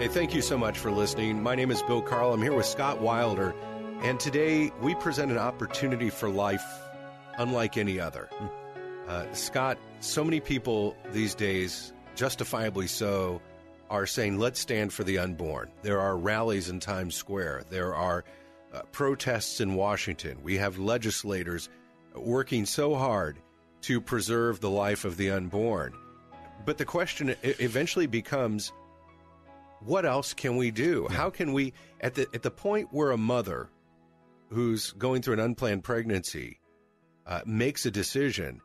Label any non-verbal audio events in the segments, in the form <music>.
Hey, thank you so much for listening. My name is Bill Carl. I'm here with Scott Wilder, and today we present an opportunity for life unlike any other. Uh, Scott, so many people these days, justifiably so, are saying, let's stand for the unborn. There are rallies in Times Square, there are uh, protests in Washington. We have legislators working so hard to preserve the life of the unborn. But the question eventually becomes what else can we do? Yeah. How can we at the at the point where a mother who's going through an unplanned pregnancy uh, makes a decision?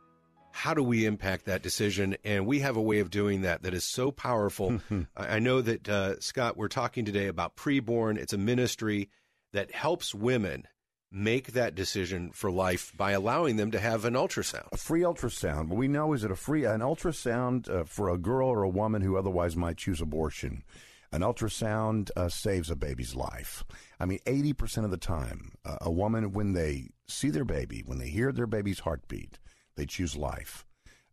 How do we impact that decision? And we have a way of doing that that is so powerful. <laughs> I know that uh, Scott, we're talking today about preborn. It's a ministry that helps women make that decision for life by allowing them to have an ultrasound. A free ultrasound. What we know is that a free an ultrasound uh, for a girl or a woman who otherwise might choose abortion an ultrasound uh, saves a baby's life. I mean, 80% of the time, uh, a woman, when they see their baby, when they hear their baby's heartbeat, they choose life.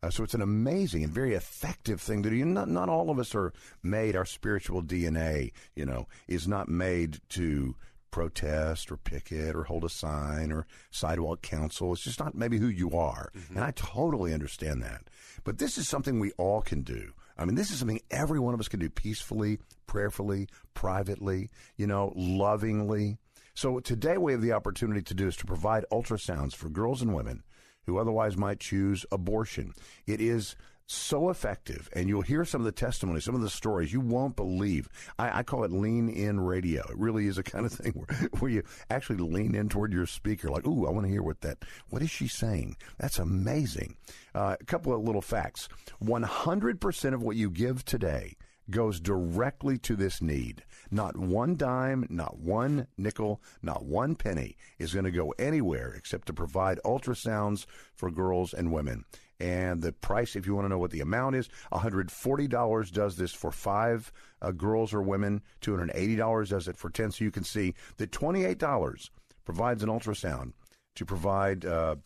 Uh, so it's an amazing and very effective thing to do. Not, not all of us are made, our spiritual DNA, you know, is not made to protest or picket or hold a sign or sidewalk counsel. It's just not maybe who you are. Mm-hmm. And I totally understand that. But this is something we all can do. I mean, this is something every one of us can do peacefully, prayerfully, privately, you know, lovingly. So today we have the opportunity to do is to provide ultrasounds for girls and women who otherwise might choose abortion. It is so effective, and you'll hear some of the testimonies, some of the stories you won't believe. I, I, call it lean in radio. It really is a kind of <laughs> thing where, where you actually lean in toward your speaker, like, "Ooh, I want to hear what that. What is she saying? That's amazing." Uh, a couple of little facts: one hundred percent of what you give today goes directly to this need. Not one dime, not one nickel, not one penny is going to go anywhere except to provide ultrasounds for girls and women. And the price, if you want to know what the amount is, $140 does this for five uh, girls or women. $280 does it for 10. So you can see that $28 provides an ultrasound to provide uh,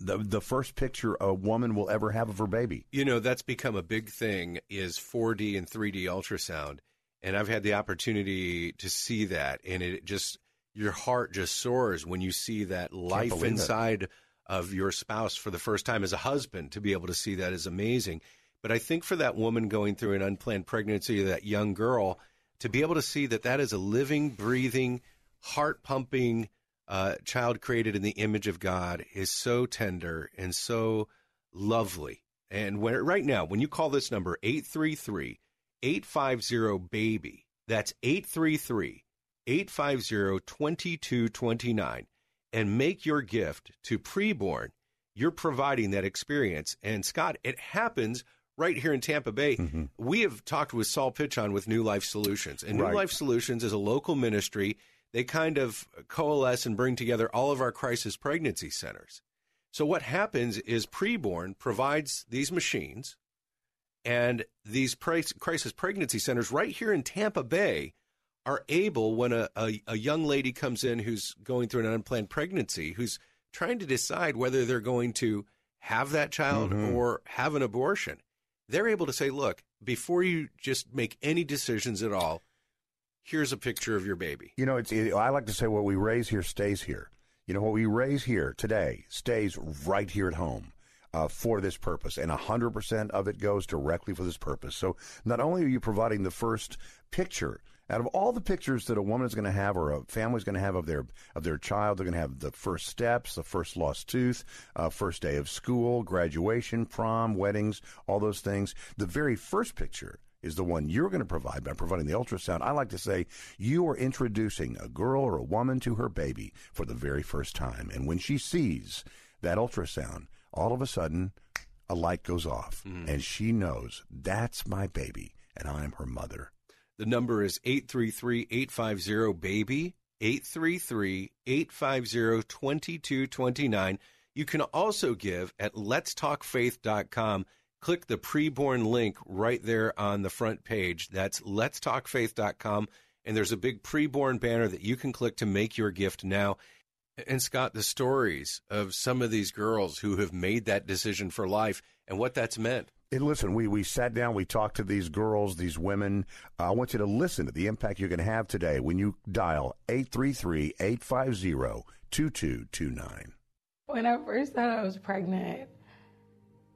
the the first picture a woman will ever have of her baby. You know, that's become a big thing is 4D and 3D ultrasound. And I've had the opportunity to see that and it just your heart just soars when you see that life inside it of your spouse for the first time as a husband to be able to see that is amazing. But I think for that woman going through an unplanned pregnancy, that young girl, to be able to see that that is a living, breathing, heart pumping uh, child created in the image of God is so tender and so lovely. And when, right now, when you call this number 833 850 BABY, that's 833 850 2229 and make your gift to preborn, you're providing that experience. And Scott, it happens right here in Tampa Bay. Mm-hmm. We have talked with Saul Pitchon with New Life Solutions, and New Life Solutions is a local ministry. They kind of coalesce and bring together all of our crisis pregnancy centers. So what happens is preborn provides these machines and these crisis pregnancy centers right here in Tampa Bay are able when a, a, a, young lady comes in who's going through an unplanned pregnancy, who's trying to decide whether they're going to have that child mm-hmm. or have an abortion, they're able to say, look, before you just make any decisions at all, here's a picture of your baby. You know, it's, it, I like to say what we raise here stays here. You know, what we raise here today stays right here at home. Uh, for this purpose, and 100% of it goes directly for this purpose. So, not only are you providing the first picture out of all the pictures that a woman is going to have or a family is going to have of their of their child, they're going to have the first steps, the first lost tooth, uh, first day of school, graduation, prom, weddings, all those things. The very first picture is the one you're going to provide by providing the ultrasound. I like to say you are introducing a girl or a woman to her baby for the very first time, and when she sees that ultrasound, all of a sudden a light goes off, mm. and she knows that's my baby, and I'm her mother. The number is 833 850 BABY, 833 850 2229. You can also give at letstalkfaith.com. Click the preborn link right there on the front page. That's letstalkfaith.com. And there's a big preborn banner that you can click to make your gift now. And Scott, the stories of some of these girls who have made that decision for life and what that's meant. Hey, listen, we, we sat down, we talked to these girls, these women. Uh, I want you to listen to the impact you can have today when you dial 833 850 2229. When I first thought I was pregnant,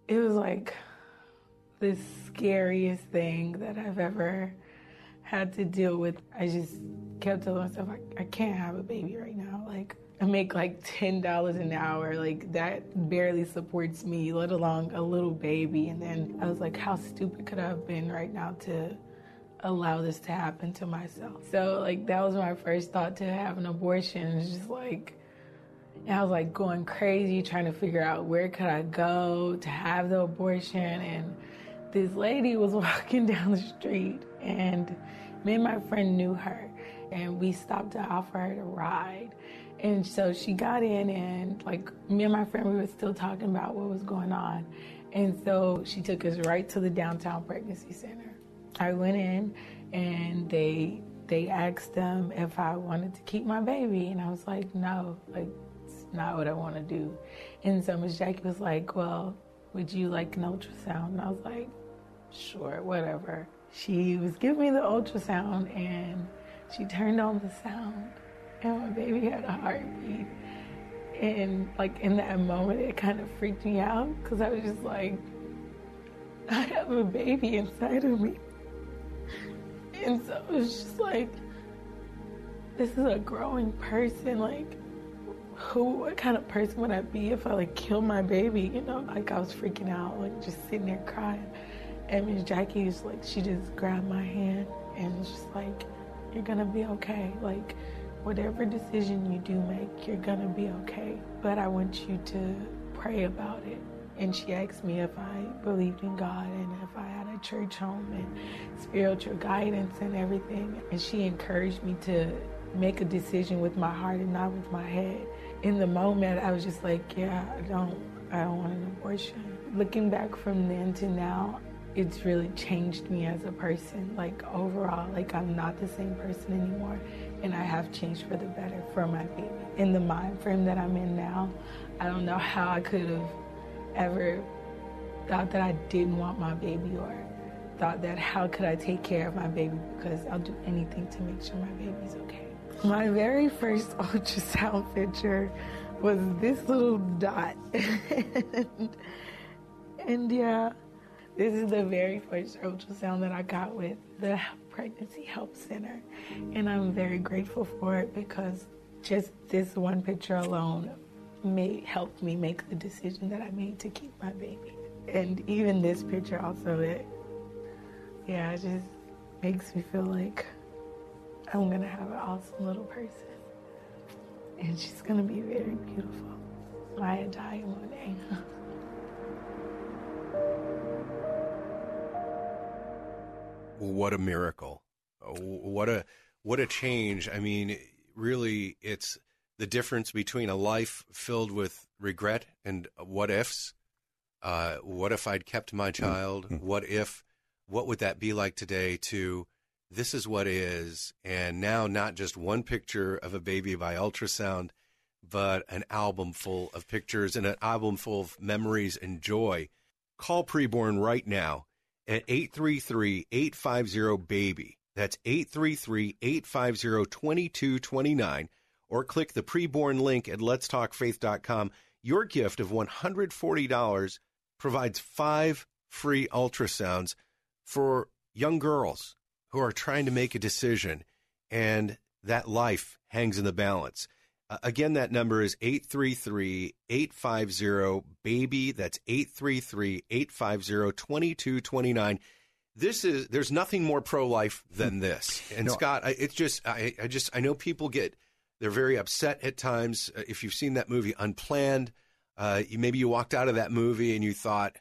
it was like the scariest thing that I've ever had to deal with. I just kept telling myself, I, I can't have a baby right now. Like, I make like ten dollars an hour. Like that barely supports me, let alone a little baby. And then I was like, how stupid could I have been right now to allow this to happen to myself? So like that was my first thought to have an abortion. It's just like and I was like going crazy trying to figure out where could I go to have the abortion and this lady was <laughs> walking down the street and me and my friend knew her and we stopped to offer her to ride and so she got in, and like me and my friend, we were still talking about what was going on. And so she took us right to the downtown pregnancy center. I went in, and they they asked them if I wanted to keep my baby, and I was like, no, like it's not what I want to do. And so Miss Jackie was like, well, would you like an ultrasound? And I was like, sure, whatever. She was giving me the ultrasound, and she turned on the sound and my baby had a heartbeat. And like in that moment, it kind of freaked me out because I was just like, I have a baby inside of me. And so it was just like, this is a growing person. Like, who, what kind of person would I be if I like killed my baby? You know, like I was freaking out, like just sitting there crying. And Miss Jackie was like, she just grabbed my hand and was just like, you're gonna be okay. Like, whatever decision you do make, you're gonna be okay. But I want you to pray about it. And she asked me if I believed in God and if I had a church home and spiritual guidance and everything. And she encouraged me to make a decision with my heart and not with my head. In the moment, I was just like, yeah, I don't, I don't want an abortion. Looking back from then to now, it's really changed me as a person. Like overall, like I'm not the same person anymore and I have changed for the better for my baby. In the mind frame that I'm in now, I don't know how I could have ever thought that I didn't want my baby or thought that how could I take care of my baby because I'll do anything to make sure my baby's okay. My very first <laughs> ultrasound picture was this little dot. <laughs> and, and yeah, this is the very first ultrasound that I got with the Pregnancy Help Center. And I'm very grateful for it because just this one picture alone made helped me make the decision that I made to keep my baby. And even this picture also it yeah, it just makes me feel like I'm gonna have an awesome little person. And she's gonna be very beautiful. Maya Diamond. <laughs> what a miracle! What a what a change! I mean, really, it's the difference between a life filled with regret and what ifs. Uh, what if I'd kept my mm-hmm. child? Mm-hmm. What if? What would that be like today? To this is what is, and now not just one picture of a baby by ultrasound, but an album full of pictures and an album full of memories and joy. Call preborn right now at 833-850-BABY. That's 833-850-2229 or click the preborn link at letstalkfaith.com. Your gift of $140 provides five free ultrasounds for young girls who are trying to make a decision and that life hangs in the balance. Uh, again, that number is 833 850 BABY. That's 833 850 2229. This is, there's nothing more pro life than this. And no. Scott, I, it's just, I, I just, I know people get, they're very upset at times. Uh, if you've seen that movie, Unplanned, uh, you, maybe you walked out of that movie and you thought,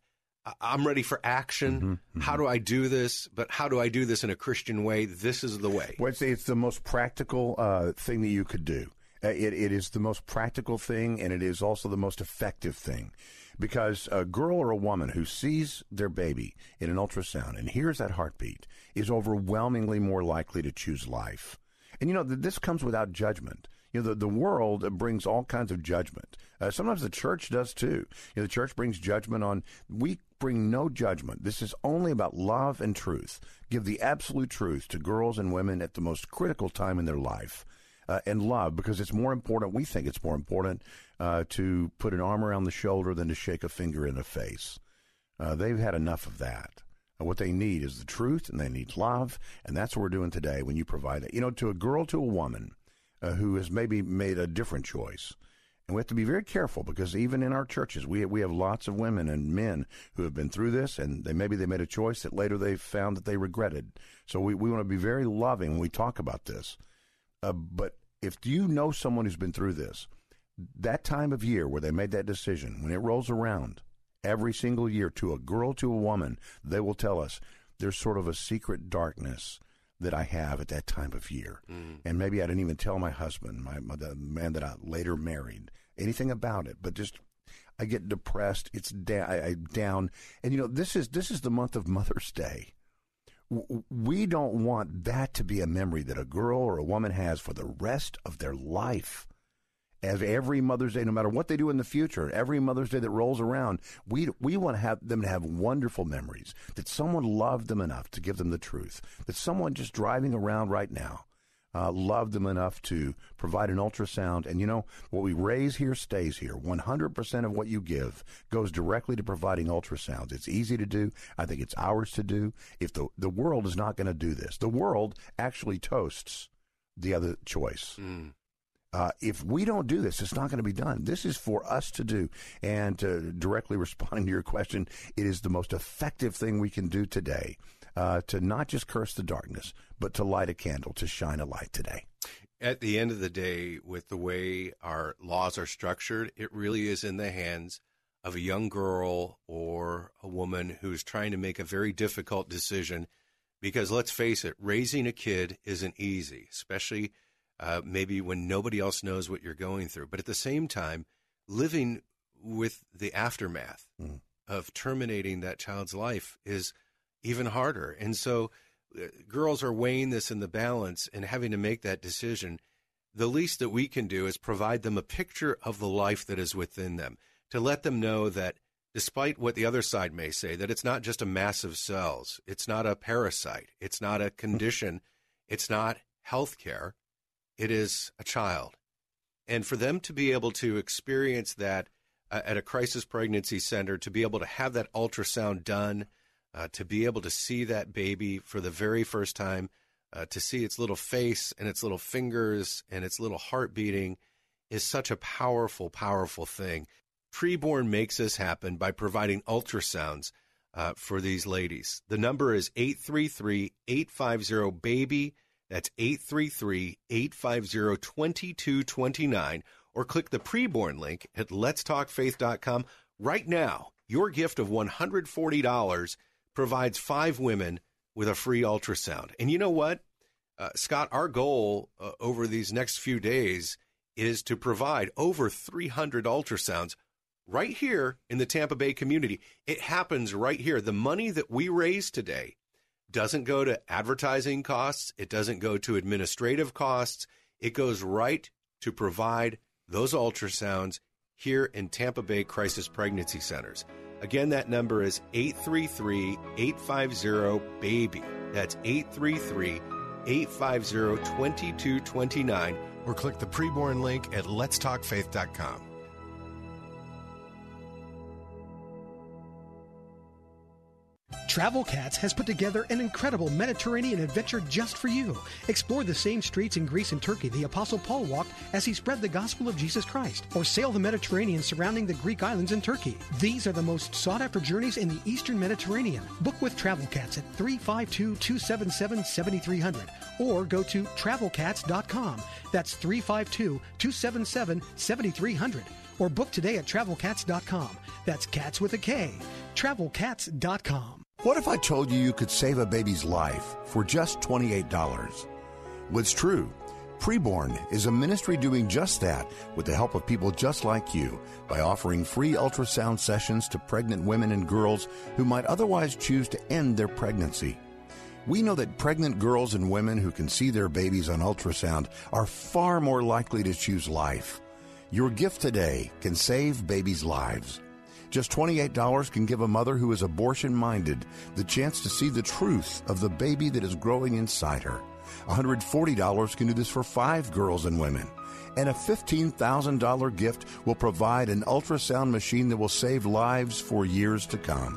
I'm ready for action. Mm-hmm, mm-hmm. How do I do this? But how do I do this in a Christian way? This is the way. Well, it's, it's the most practical uh, thing that you could do. Uh, it, it is the most practical thing, and it is also the most effective thing. Because a girl or a woman who sees their baby in an ultrasound and hears that heartbeat is overwhelmingly more likely to choose life. And you know, this comes without judgment. You know, the, the world brings all kinds of judgment. Uh, sometimes the church does too. You know, the church brings judgment on, we bring no judgment. This is only about love and truth. Give the absolute truth to girls and women at the most critical time in their life. Uh, and love because it's more important. We think it's more important uh, to put an arm around the shoulder than to shake a finger in the face. Uh, they've had enough of that. what they need is the truth and they need love. And that's what we're doing today when you provide it. You know, to a girl, to a woman uh, who has maybe made a different choice. And we have to be very careful because even in our churches, we we have lots of women and men who have been through this, and they maybe they made a choice that later they found that they regretted. So we, we want to be very loving when we talk about this. Uh, but if you know someone who's been through this, that time of year where they made that decision, when it rolls around every single year to a girl, to a woman, they will tell us there's sort of a secret darkness that I have at that time of year. Mm. And maybe I didn't even tell my husband, my, my, the man that I later married, anything about it. But just I get depressed. It's da- I, I down. And you know, this is this is the month of <laughs> Mother's Day. We don't want that to be a memory that a girl or a woman has for the rest of their life as every Mother's Day, no matter what they do in the future, every Mother's Day that rolls around, we we want to have them to have wonderful memories. That someone loved them enough to give them the truth. That someone just driving around right now uh, loved them enough to provide an ultrasound. And you know what we raise here stays here. One hundred percent of what you give goes directly to providing ultrasounds. It's easy to do. I think it's ours to do. If the the world is not going to do this, the world actually toasts the other choice. Mm. Uh, if we don't do this, it's not going to be done. This is for us to do. And uh, directly <laughs> responding to your question, it is the most effective thing we can do today uh, to not just curse the darkness, but to light a candle, to shine a light today. At the end of the day, with the way our laws are structured, it really is in the hands of a young girl or a woman who's trying to make a very difficult decision. Because let's face it, raising a kid isn't easy, especially uh, maybe when nobody else knows what you're going through. But at the same time, living with the aftermath mm. of terminating that child's life is even harder. And so uh, girls are weighing this in the balance and having to make that decision. The least that we can do is provide them a picture of the life that is within them, to let them know that despite what the other side may say, that it's not just a mass of cells, it's not a parasite, it's not a condition, it's not health care it is a child. And for them to be able to experience that uh, at a crisis pregnancy center, to be able to have that ultrasound done, uh, to be able to see that baby for the very first time, uh, to see its little face and its little fingers and its little heart beating is such a powerful, powerful thing. Preborn makes this happen by providing ultrasounds uh, for these ladies. The number is 833 850 BABY. That's 833 850 2229 or click the preborn link at letstalkfaith.com. Right now, your gift of $140 provides five women with a free ultrasound. And you know what? Uh, Scott, our goal uh, over these next few days is to provide over 300 ultrasounds right here in the Tampa Bay community. It happens right here. The money that we raise today doesn't go to advertising costs, it doesn't go to administrative costs. It goes right to provide those ultrasounds here in Tampa Bay Crisis Pregnancy Centers. Again, that number is 833 850 BABY. That's 833 850 2229. Or click the preborn link at letstalkfaith.com. Travel Cats has put together an incredible Mediterranean adventure just for you. Explore the same streets in Greece and Turkey the Apostle Paul walked as he spread the gospel of Jesus Christ, or sail the Mediterranean surrounding the Greek islands in Turkey. These are the most sought after journeys in the Eastern Mediterranean. Book with Travel Cats at 352 277 7300 or go to travelcats.com. That's 352 277 7300 or book today at travelcats.com. That's cats with a K. TravelCats.com. What if I told you you could save a baby's life for just $28? What's true. Preborn is a ministry doing just that with the help of people just like you by offering free ultrasound sessions to pregnant women and girls who might otherwise choose to end their pregnancy. We know that pregnant girls and women who can see their babies on ultrasound are far more likely to choose life. Your gift today can save babies' lives. Just $28 can give a mother who is abortion minded the chance to see the truth of the baby that is growing inside her. $140 can do this for five girls and women. And a $15,000 gift will provide an ultrasound machine that will save lives for years to come.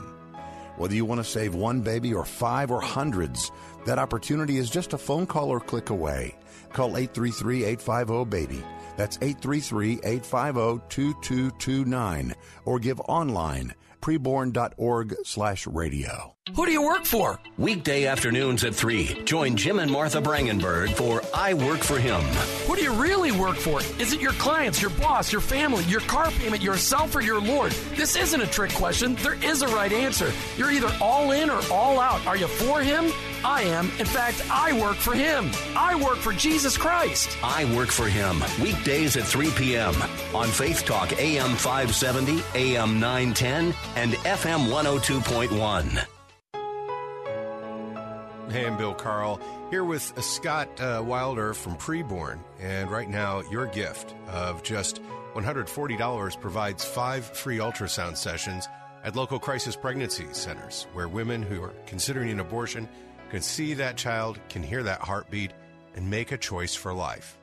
Whether you want to save one baby or five or hundreds, that opportunity is just a phone call or click away. Call 833 850 BABY. That's 833 850 2229 or give online preborn.org slash radio. Who do you work for? Weekday afternoons at 3. Join Jim and Martha Brangenberg for I Work for Him. Who do you really work for? Is it your clients, your boss, your family, your car payment, yourself, or your Lord? This isn't a trick question. There is a right answer. You're either all in or all out. Are you for Him? I am. In fact, I work for Him. I work for Jesus Christ. I Work for Him. Weekdays at 3 p.m. on Faith Talk AM 570, AM 910, and FM 102.1. Hey, I'm Bill Carl here with Scott uh, Wilder from Preborn. And right now, your gift of just $140 provides five free ultrasound sessions at local crisis pregnancy centers where women who are considering an abortion can see that child, can hear that heartbeat, and make a choice for life.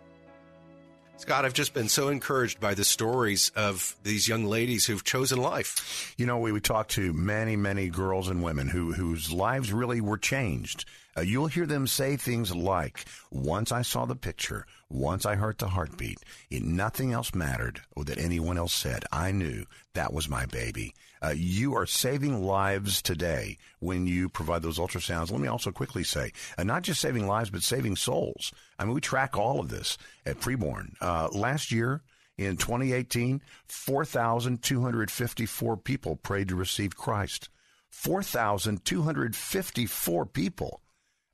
Scott, I've just been so encouraged by the stories of these young ladies who've chosen life. You know, we, we talked to many, many girls and women who whose lives really were changed. Uh, you'll hear them say things like, "Once I saw the picture, once I heard the heartbeat, it, nothing else mattered or that anyone else said. I knew that was my baby." Uh, you are saving lives today when you provide those ultrasounds. Let me also quickly say, uh, not just saving lives, but saving souls. I mean, we track all of this at Preborn. Uh, last year, in 2018, 4,254 people prayed to receive Christ. 4,254 people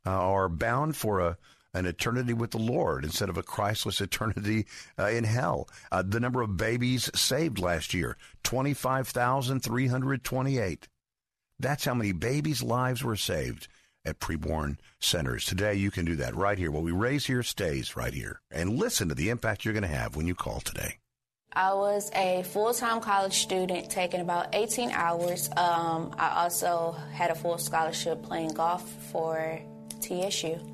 uh, are bound for a an eternity with the Lord instead of a Christless eternity uh, in hell. Uh, the number of babies saved last year, 25,328. That's how many babies' lives were saved at preborn centers. Today, you can do that right here. What we raise here stays right here. And listen to the impact you're going to have when you call today. I was a full time college student taking about 18 hours. Um, I also had a full scholarship playing golf for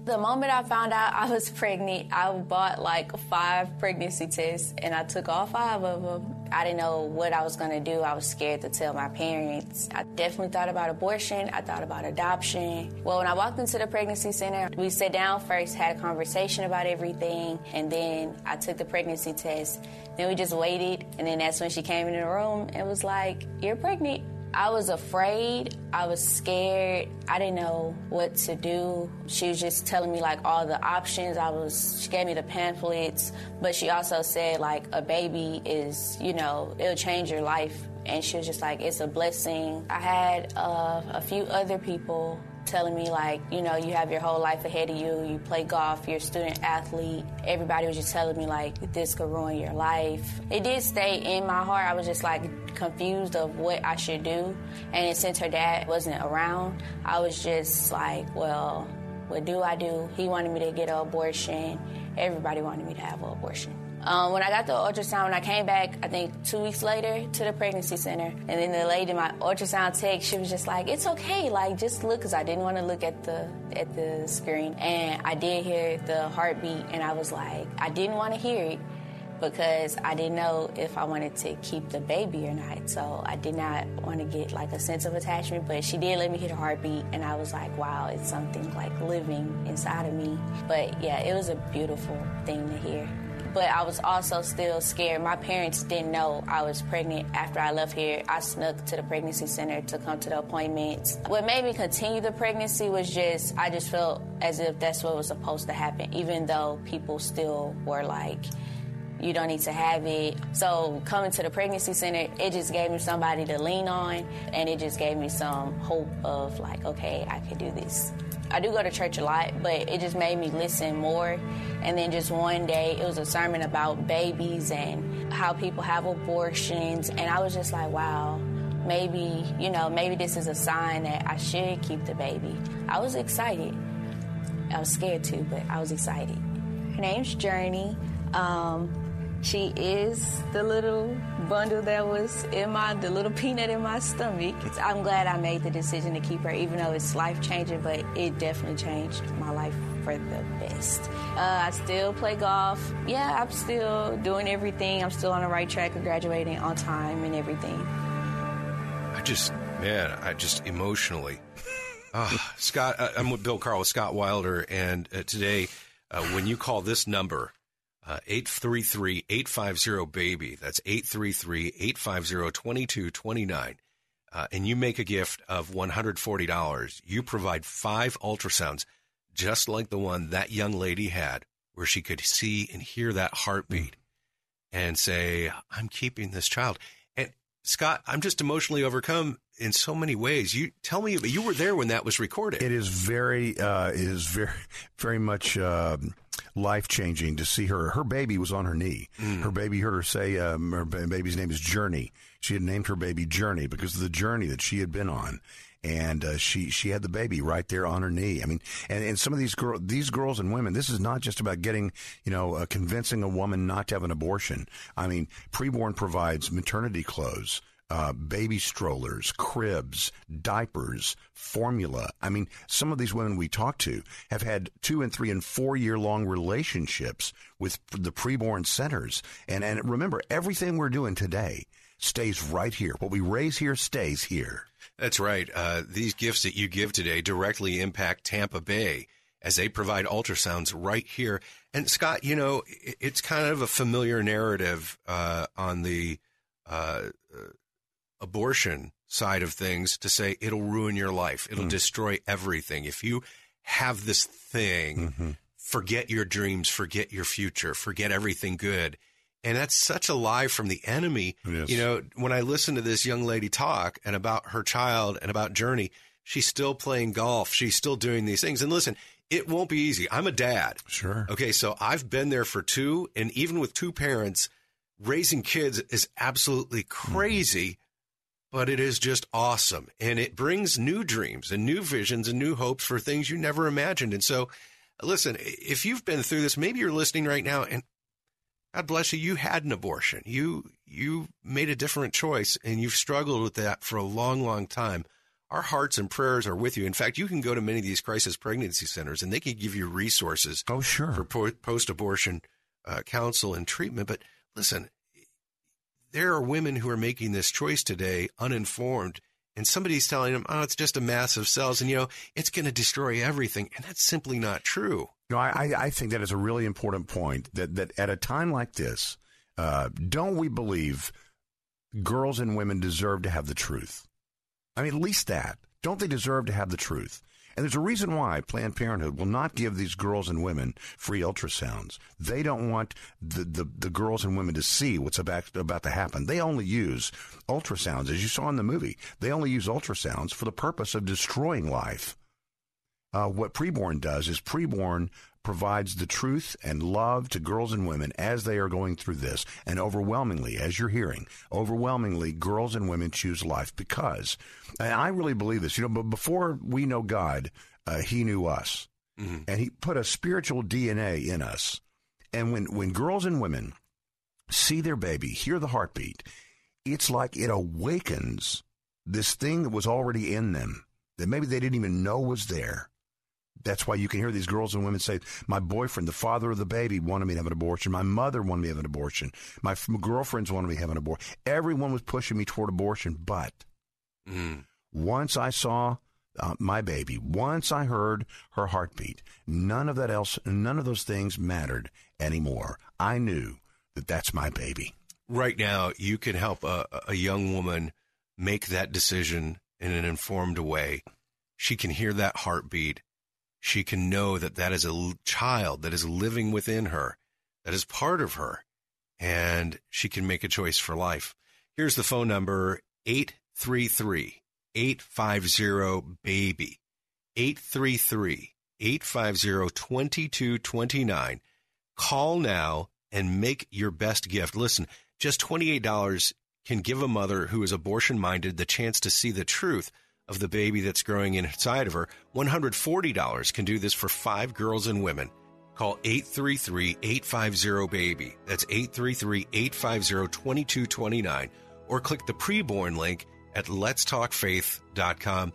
The moment I found out I was pregnant, I bought like five pregnancy tests and I took all five of them. I didn't know what I was going to do. I was scared to tell my parents. I definitely thought about abortion. I thought about adoption. Well, when I walked into the pregnancy center, we sat down first, had a conversation about everything, and then I took the pregnancy test. Then we just waited, and then that's when she came in the room and was like, You're pregnant. I was afraid. I was scared. I didn't know what to do. She was just telling me like all the options. I was she gave me the pamphlets, but she also said like a baby is, you know, it'll change your life. And she was just like, it's a blessing. I had uh, a few other people telling me like, you know, you have your whole life ahead of you. You play golf, you're a student athlete. Everybody was just telling me like this could ruin your life. It did stay in my heart. I was just like confused of what I should do. And since her dad wasn't around, I was just like, well, what do I do? He wanted me to get an abortion. Everybody wanted me to have an abortion. Um, when I got the ultrasound, when I came back, I think two weeks later to the pregnancy center, and then the lady, my ultrasound tech, she was just like, "It's okay, like just look," because I didn't want to look at the at the screen, and I did hear the heartbeat, and I was like, I didn't want to hear it because I didn't know if I wanted to keep the baby or not. So I did not want to get like a sense of attachment, but she did let me hear the heartbeat, and I was like, wow, it's something like living inside of me. But yeah, it was a beautiful thing to hear but I was also still scared. My parents didn't know I was pregnant after I left here. I snuck to the pregnancy center to come to the appointments. What made me continue the pregnancy was just, I just felt as if that's what was supposed to happen, even though people still were like, you don't need to have it. So coming to the pregnancy center, it just gave me somebody to lean on, and it just gave me some hope of like, okay, I can do this. I do go to church a lot, but it just made me listen more. And then just one day, it was a sermon about babies and how people have abortions, and I was just like, wow. Maybe, you know, maybe this is a sign that I should keep the baby. I was excited. I was scared too, but I was excited. Her name's Journey. Um, she is the little bundle that was in my, the little peanut in my stomach. I'm glad I made the decision to keep her, even though it's life changing, but it definitely changed my life for the best. Uh, I still play golf. Yeah, I'm still doing everything. I'm still on the right track of graduating on time and everything. I just, man, I just emotionally. Uh, <laughs> Scott, I'm with Bill Carl with Scott Wilder, and uh, today, uh, when you call this number, 833 850 BABY. That's 833 850 2229. Uh, and you make a gift of $140. You provide five ultrasounds, just like the one that young lady had, where she could see and hear that heartbeat and say, I'm keeping this child. And Scott, I'm just emotionally overcome in so many ways. You tell me, you were there when that was recorded. It is very, uh, it is very, <laughs> very much uh, life changing to see her. Her baby was on her knee. Mm. Her baby heard her say, um, her baby's name is Journey. She had named her baby Journey because of the journey that she had been on. And uh, she she had the baby right there on her knee. I mean, and, and some of these girls, these girls and women, this is not just about getting, you know, uh, convincing a woman not to have an abortion. I mean, preborn provides maternity clothes, uh, baby strollers, cribs, diapers, formula. I mean, some of these women we talk to have had two and three and four year long relationships with the preborn centers. And, and remember, everything we're doing today stays right here. What we raise here stays here. That's right. Uh, these gifts that you give today directly impact Tampa Bay as they provide ultrasounds right here. And Scott, you know, it's kind of a familiar narrative uh, on the uh, abortion side of things to say it'll ruin your life, it'll mm. destroy everything. If you have this thing, mm-hmm. forget your dreams, forget your future, forget everything good. And that's such a lie from the enemy. Yes. You know, when I listen to this young lady talk and about her child and about Journey, she's still playing golf. She's still doing these things. And listen, it won't be easy. I'm a dad. Sure. Okay. So I've been there for two. And even with two parents, raising kids is absolutely crazy. Mm-hmm but it is just awesome. And it brings new dreams and new visions and new hopes for things you never imagined. And so, listen, if you've been through this, maybe you're listening right now and God bless you, you had an abortion. You, you made a different choice and you've struggled with that for a long, long time. Our hearts and prayers are with you. In fact, you can go to many of these crisis pregnancy centers and they can give you resources. Oh, sure. For post abortion uh, counsel and treatment. But listen, there are women who are making this choice today uninformed and somebody's telling them, oh, it's just a mass of cells and, you know, it's going to destroy everything. And that's simply not true. No, I, I think that is a really important point that, that at a time like this, uh, don't we believe girls and women deserve to have the truth? I mean, at least that. Don't they deserve to have the truth? And there's a reason why Planned Parenthood will not give these girls and women free ultrasounds. They don't want the, the, the girls and women to see what's about, about to happen. They only use ultrasounds, as you saw in the movie. They only use ultrasounds for the purpose of destroying life. Uh, what preborn does is preborn provides the truth and love to girls and women as they are going through this. And overwhelmingly, as you're hearing, overwhelmingly, girls and women choose life because, and I really believe this, you know, but before we know God, uh, He knew us. Mm-hmm. And He put a spiritual DNA in us. And when, when girls and women see their baby, hear the heartbeat, it's like it awakens this thing that was already in them that maybe they didn't even know was there. That's why you can hear these girls and women say, "My boyfriend, the father of the baby, wanted me to have an abortion. My mother wanted me to have an abortion. My f- girlfriends wanted me to have an abortion. Everyone was pushing me toward abortion." But mm. once I saw uh, my baby, once I heard her heartbeat, none of that else, none of those things mattered anymore. I knew that that's my baby. Right now, you can help a, a young woman make that decision in an informed way. She can hear that heartbeat she can know that that is a child that is living within her, that is part of her. and she can make a choice for life. Here's the phone number 833 850 BABY. 833 850 2229. Call now and make your best gift. Listen, just $28 can give a mother who is abortion minded the chance to see the truth of the baby that's growing inside of her. $140 can do this for five girls and women. Call 833 850 BABY. That's 833 850 2229. Or click the preborn link at letstalkfaith.com.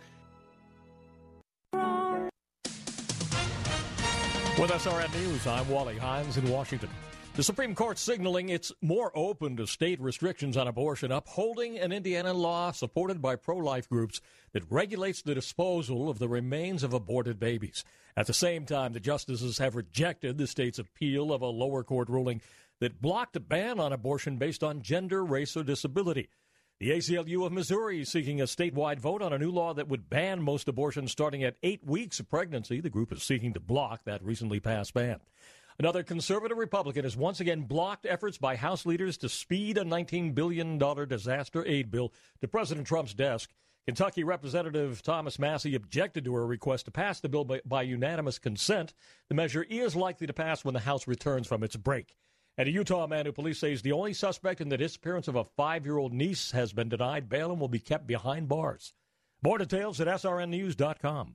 With SRN News, I'm Wally Hines in Washington. The Supreme Court signaling it's more open to state restrictions on abortion, upholding an Indiana law supported by pro life groups that regulates the disposal of the remains of aborted babies. At the same time, the justices have rejected the state's appeal of a lower court ruling that blocked a ban on abortion based on gender, race, or disability. The ACLU of Missouri is seeking a statewide vote on a new law that would ban most abortions starting at eight weeks of pregnancy. The group is seeking to block that recently passed ban. Another conservative Republican has once again blocked efforts by House leaders to speed a $19 billion disaster aid bill to President Trump's desk. Kentucky Representative Thomas Massie objected to her request to pass the bill by, by, unanimous consent. The measure is likely to pass when the House returns from its break. And a Utah man who police say is the only suspect in the disappearance of a five year old niece has been denied bail and will be kept behind bars. More details at srnnews.com.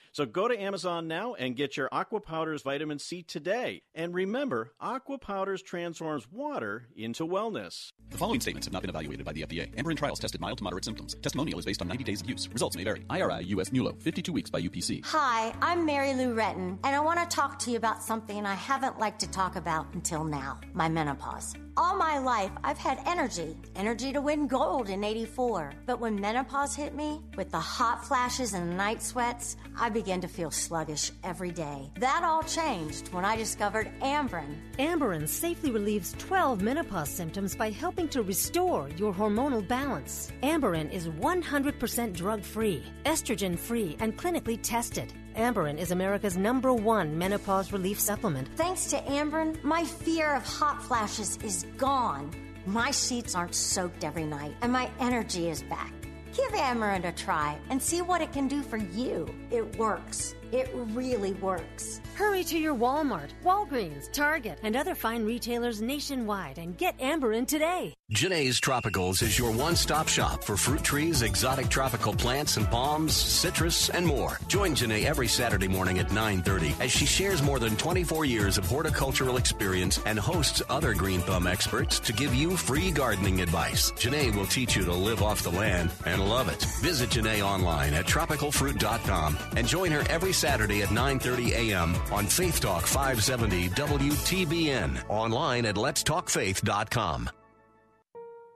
So go to Amazon now and get your AquaPowderz vitamin C today. And remember, AquaPowderz transforms water into wellness. The following statements have not been evaluated by the FDA. Amberen trials tested mild to moderate symptoms. Testimonial is based on 90 days of use. Results may vary. IRI US NULO, 52 weeks by UPC. Hi, I'm Mary Lou Retton, and I want to talk to you about something I haven't liked to talk about until now my menopause. All my life, I've had energy, energy to win gold in 84. But when menopause hit me, with the hot flashes and night sweats, I began to feel sluggish every day. That all changed when I discovered Amberen. Amberen safely relieves 12 menopause symptoms by helping to restore your hormonal balance. Amberen is 100% drug free, estrogen free, and clinically tested. Amberen is America's number one menopause relief supplement. Thanks to Amberen, my fear of hot flashes is gone. My sheets aren't soaked every night, and my energy is back. Give Amberen a try and see what it can do for you. It works. It really works. Hurry to your Walmart, Walgreens, Target, and other fine retailers nationwide and get Amberen today. Janae's Tropicals is your one stop shop for fruit trees, exotic tropical plants and palms, citrus, and more. Join Janae every Saturday morning at 9.30 as she shares more than 24 years of horticultural experience and hosts other green thumb experts to give you free gardening advice. Janae will teach you to live off the land and love it. Visit Janae online at tropicalfruit.com and join her every Saturday at 9.30 a.m. on Faith Talk 570 WTBN. Online at letstalkfaith.com.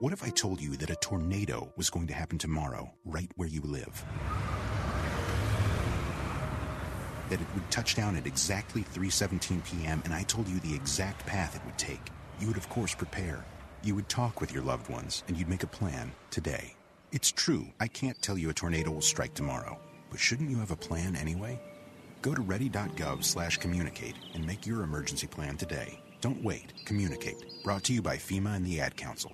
What if I told you that a tornado was going to happen tomorrow, right where you live? That it would touch down at exactly 3:17 p.m. and I told you the exact path it would take. You would of course prepare. You would talk with your loved ones and you'd make a plan today. It's true, I can't tell you a tornado will strike tomorrow, but shouldn't you have a plan anyway? Go to ready.gov slash communicate and make your emergency plan today. Don't wait. Communicate. Brought to you by FEMA and the Ad Council.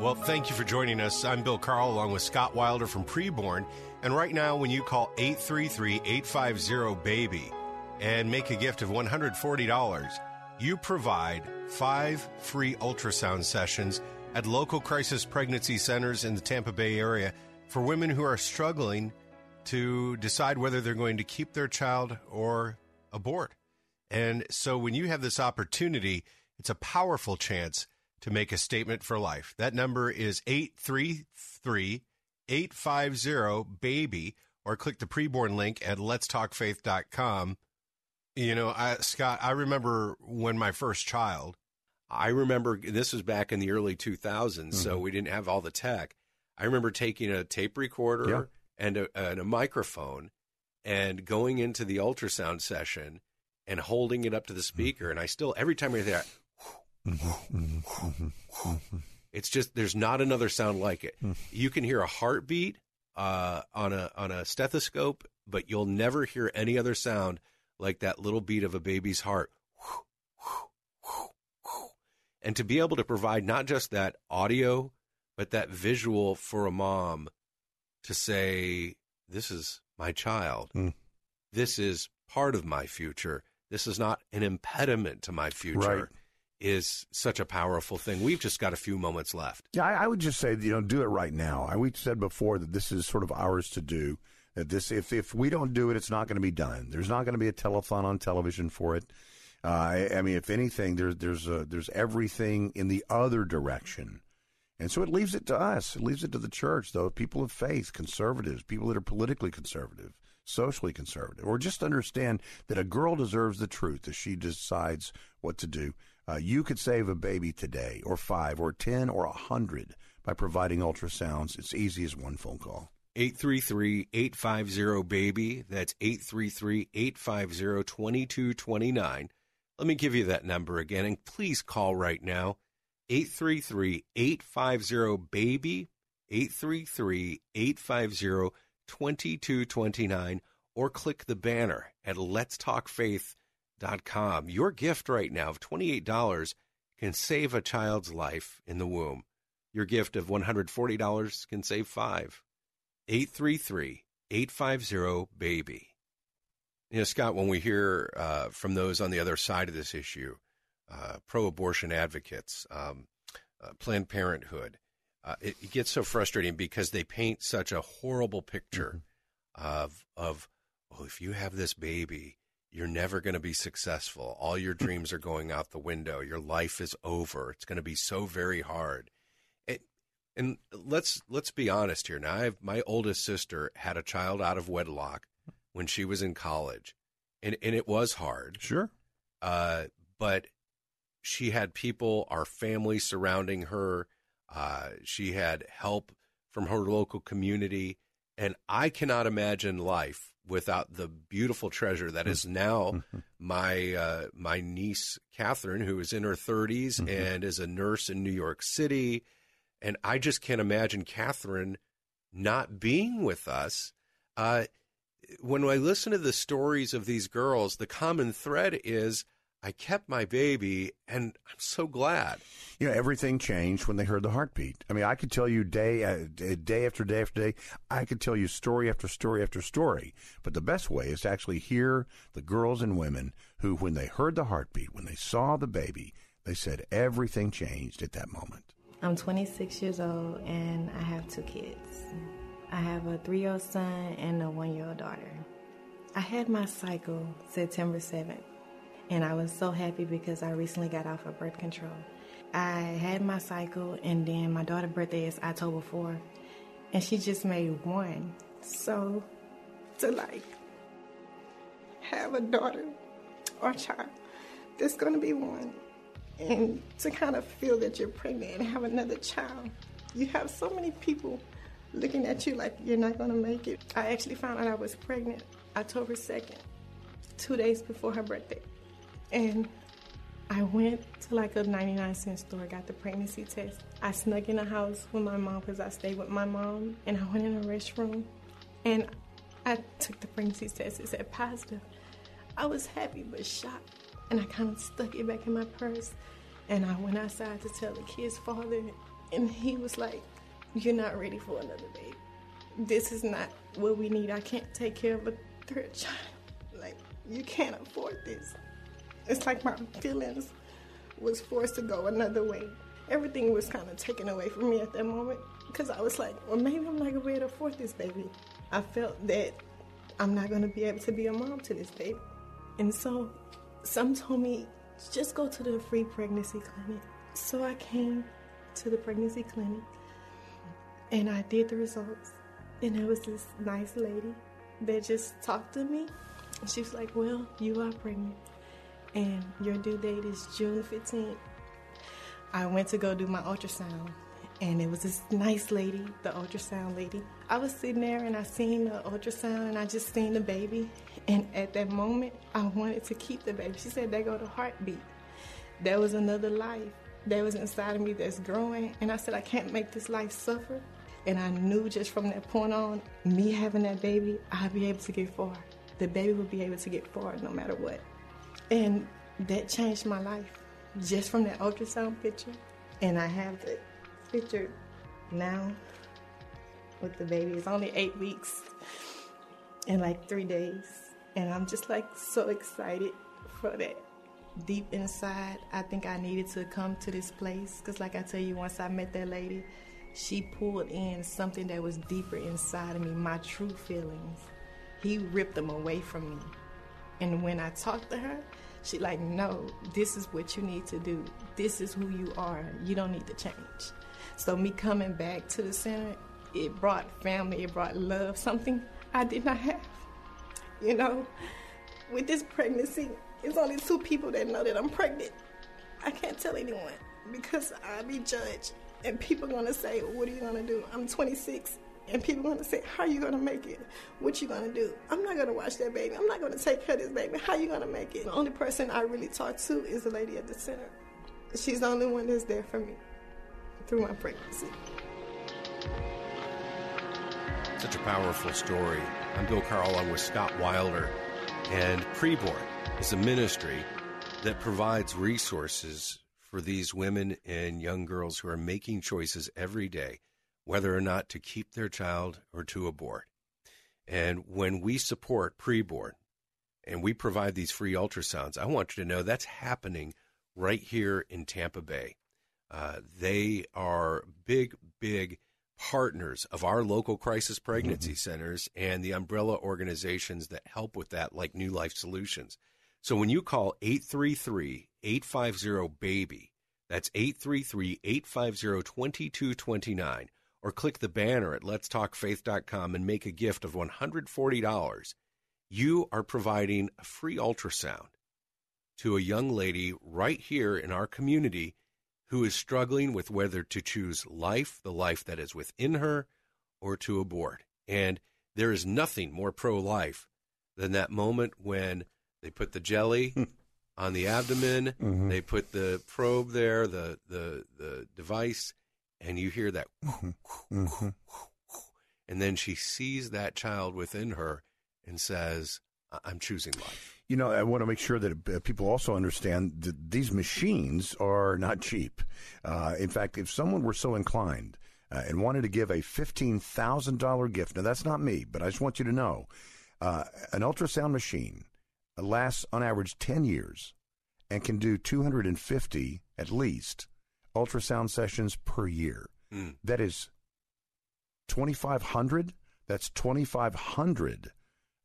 Well, thank you for joining us. I'm Bill Carl along with Scott Wilder from Preborn. And right now, when you call 833 850 BABY and make a gift of $140, you provide five free ultrasound sessions at local crisis pregnancy centers in the Tampa Bay area for women who are struggling to decide whether they're going to keep their child or abort. And so when you have this opportunity, it's a powerful chance to make a statement for life. That number is 833 850 BABY, or click the preborn link at letstalkfaith.com. You know, I, Scott, I remember when my first child, I remember this was back in the early 2000s, mm-hmm. so we didn't have all the tech. I remember taking a tape recorder yeah. And, a, and a microphone and going into the ultrasound session and holding it up to the speaker. Mm-hmm. And I still, every time I hear that, it's just there's not another sound like it. Mm. You can hear a heartbeat uh, on a on a stethoscope, but you'll never hear any other sound like that little beat of a baby's heart. And to be able to provide not just that audio, but that visual for a mom to say, "This is my child. Mm. This is part of my future. This is not an impediment to my future." Right is such a powerful thing. We've just got a few moments left. Yeah, I, I, would just say, you know, do it right now. I, we said before that this is sort of ours to do. That this, if if we don't do it, it's not going to be done. There's not going to be a telethon on television for it. Uh, I, I, mean, if anything, there's there's a, there's everything in the other direction, and so it leaves it to us. It leaves it to the church, though. People of faith, conservatives, people that are politically conservative, socially conservative, or just understand that a girl deserves the truth as she decides what to do. Uh, you could save a baby today, or five, or 10, or a 100 by providing ultrasounds. It's easy as one phone call. 833 850 BABY. That's 833 850 2229. Let me give you that number again, and please call right now 833 850 BABY, 833 850 2229, or click the banner at letstalkfaith.com com. Your gift right now of $28 can save a child's life in the womb. Your gift of $140 can save five. 833 850 BABY. You know, Scott, when we hear uh, from those on the other side of this issue, uh, pro abortion advocates, um, uh, Planned Parenthood, uh, it, it, gets so frustrating because they paint such a horrible picture mm-hmm. of, of, oh, if you have this baby, you're never going to be successful. All your <laughs> dreams are going out the window. Your life is over. It's going to be so very hard. And, and let's let's be honest here. Now, I have, my oldest sister had a child out of wedlock when she was in college, and and it was hard. Sure. Uh, but she had people, our family surrounding her. Uh, she had help from her local community, and I cannot imagine life without the beautiful treasure that is now mm-hmm. <laughs> my uh, my niece Catherine, who is in her 30s mm-hmm. and is a nurse in New York City, and I just can't imagine Catherine not being with us. Uh, when I listen to the stories of these girls, the common thread is I kept my baby, and I'm so glad. You know, everything changed when they heard the heartbeat. I mean, I could tell you day, uh, day after day after day. I could tell you story after story after story. But the best way is to actually hear the girls and women who, when they heard the heartbeat, when they saw the baby, they said everything changed at that moment. I'm 26 years old, and I have two kids. I have a three-year-old son and a one-year-old daughter. I had my cycle September 7th and I was so happy because I recently got off of birth control. I had my cycle, and then my daughter's birthday is October 4th, and she just made one. So, to like have a daughter or child that's gonna be one, and to kind of feel that you're pregnant and have another child, you have so many people looking at you like you're not gonna make it. I actually found out I was pregnant October 2nd, two days before her birthday. And I went to like a 99 cent store, got the pregnancy test. I snuck in the house with my mom because I stayed with my mom, and I went in the restroom and I took the pregnancy test. It said positive. I was happy but shocked, and I kind of stuck it back in my purse. And I went outside to tell the kid's father, and he was like, You're not ready for another baby. This is not what we need. I can't take care of a third <laughs> child. Like, you can't afford this. It's like my feelings was forced to go another way. Everything was kind of taken away from me at that moment because I was like, well, maybe I'm not gonna be able to afford this baby. I felt that I'm not going to be able to be a mom to this baby. And so some told me, just go to the free pregnancy clinic. So I came to the pregnancy clinic and I did the results. And there was this nice lady that just talked to me. And she was like, Well, you are pregnant. And your due date is June 15th. I went to go do my ultrasound. And it was this nice lady, the ultrasound lady. I was sitting there and I seen the ultrasound and I just seen the baby. And at that moment, I wanted to keep the baby. She said, There go the heartbeat. There was another life that was inside of me that's growing. And I said, I can't make this life suffer. And I knew just from that point on, me having that baby, I'd be able to get far. The baby would be able to get far no matter what. And that changed my life just from that ultrasound picture. And I have the picture now with the baby. It's only eight weeks and like three days. And I'm just like so excited for that. Deep inside, I think I needed to come to this place because, like I tell you, once I met that lady, she pulled in something that was deeper inside of me, my true feelings. He ripped them away from me. And when I talked to her, she like, no, this is what you need to do. This is who you are. You don't need to change. So me coming back to the center, it brought family, it brought love, something I did not have. You know, with this pregnancy, it's only two people that know that I'm pregnant. I can't tell anyone because I'll be judged and people gonna say, "What are you gonna do?" I'm 26, and people gonna say, "How are you gonna make it? What you gonna do?" I'm not gonna watch that baby. I'm not gonna take care of this baby. How are you gonna make it? The only person I really talk to is the lady at the center. She's the only one that's there for me through my pregnancy. Such a powerful story. I'm Bill Carl along with Scott Wilder, and Preborn is a ministry that provides resources for these women and young girls who are making choices every day, whether or not to keep their child or to abort. And when we support preborn and we provide these free ultrasounds, I want you to know that's happening right here in Tampa Bay. Uh, they are big, big partners of our local crisis pregnancy mm-hmm. centers and the umbrella organizations that help with that, like New Life Solutions. So when you call 833 850 BABY, that's 833 850 2229, or click the banner at letstalkfaith.com and make a gift of $140, you are providing a free ultrasound to a young lady right here in our community who is struggling with whether to choose life, the life that is within her, or to abort. And there is nothing more pro life than that moment when they put the jelly on the abdomen, mm-hmm. they put the probe there, the, the, the device, and you hear that. Mm-hmm. mm-hmm. And then she sees that child within her and says, I'm choosing life. You know, I want to make sure that uh, people also understand that these machines are not cheap. Uh, in fact, if someone were so inclined uh, and wanted to give a $15,000 gift, now that's not me, but I just want you to know uh, an ultrasound machine lasts on average 10 years and can do 250 at least ultrasound sessions per year. Mm. That is 2,500. That's 2,500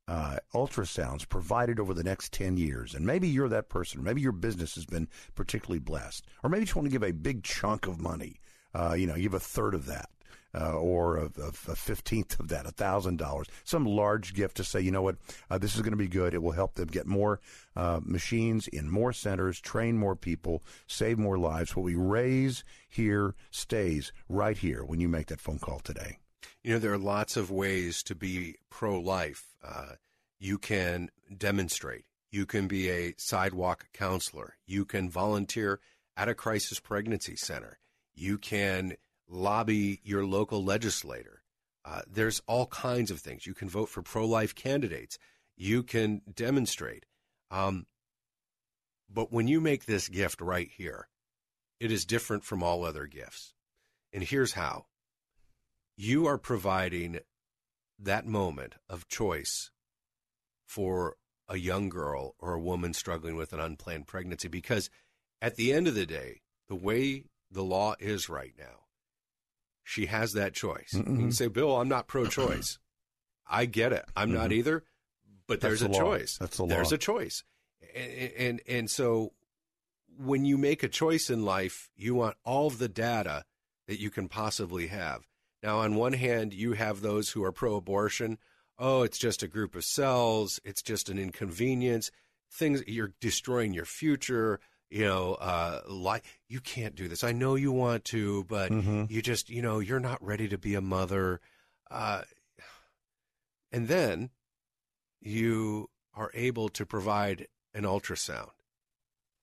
uh, ultrasounds provided over the next 10 years. And maybe you're that person. Maybe your business has been particularly blessed. Or maybe you just want to give a big chunk of money. Uh, you know, give a third of that. Uh, or a, fifteenth of that, a thousand dollars, some large gift to say, you know what, uh, this is going to be good. It will help them get more uh, machines in more centers, train more people, save more lives. What we raise here stays right here when you make that phone call today. You know, there are lots of ways to be pro life. Uh, you can demonstrate, you can be a sidewalk counselor, you can volunteer at a crisis pregnancy center, you can lobby your local legislator. Uh, there's all kinds of things. You can vote for pro life candidates, you can demonstrate. Um, but when you make this gift right here, it is different from all other gifts. And here's how you are providing that moment of choice for a young girl or a woman struggling with an unplanned pregnancy because at the end of the day, the way the law is right now, she has that choice. Mm-hmm. You can say, Bill, I'm not pro choice. <clears throat> I get it. I'm mm-hmm. not either, but That's there's a law. choice. That's the There's law. a choice, and, and and so when you make a choice in life, you want all of the data that you can possibly have. Now, on one hand, you have those who are pro-abortion. Oh, it's just a group of cells. It's just an inconvenience. Things you're destroying your future you know, uh, like you can't do this. I know you want to, but Mm-hmm. you just, you know, you're not ready to be a mother. Uh, and then you are able to provide an ultrasound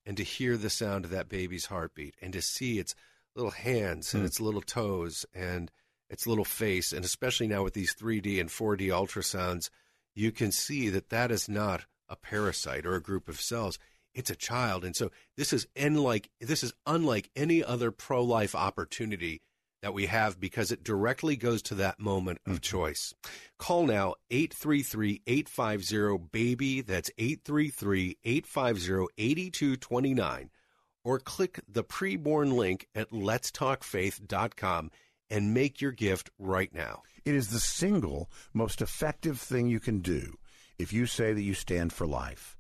and to hear the sound of that baby's heartbeat and to see its little hands and Mm. its little toes and its little face. And especially now with these 3D and 4D ultrasounds, you can see that that is not a parasite or a group of cells it's a child. And so this is unlike this is unlike any other pro-life opportunity that we have because it directly goes to that moment of mm-hmm. choice. Call now 833-850 baby that's 833-850-8229 or click the preborn link at letstalkfaith.com and make your gift right now. It is the single most effective thing you can do if you say that you stand for life.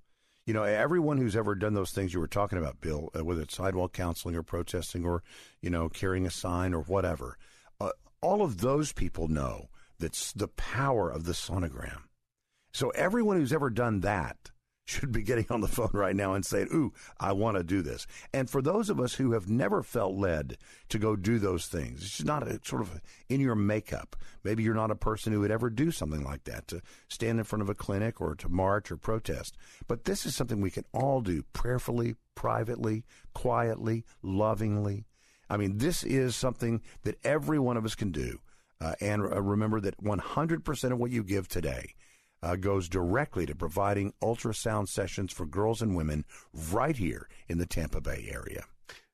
You know, everyone who's ever done those things you were talking about, Bill, uh, whether it's sidewalk counseling or protesting or, you know, carrying a sign or whatever, uh, all of those people know that's the power of the sonogram. So everyone who's ever done that should be getting on the phone right now and saying, Ooh, I want to do this. And for those of us who have never felt led to go do those things, it's not a sort of in your makeup. Maybe you're not a person who would ever do something like that to stand in front of a clinic or to march or protest. But this is something we can all do prayerfully, privately, quietly, lovingly. I mean, this is something that every one of us can do. Uh, and uh, remember that 100% of what you give today uh, goes directly to providing ultrasound sessions for girls and women right here in the Tampa Bay area.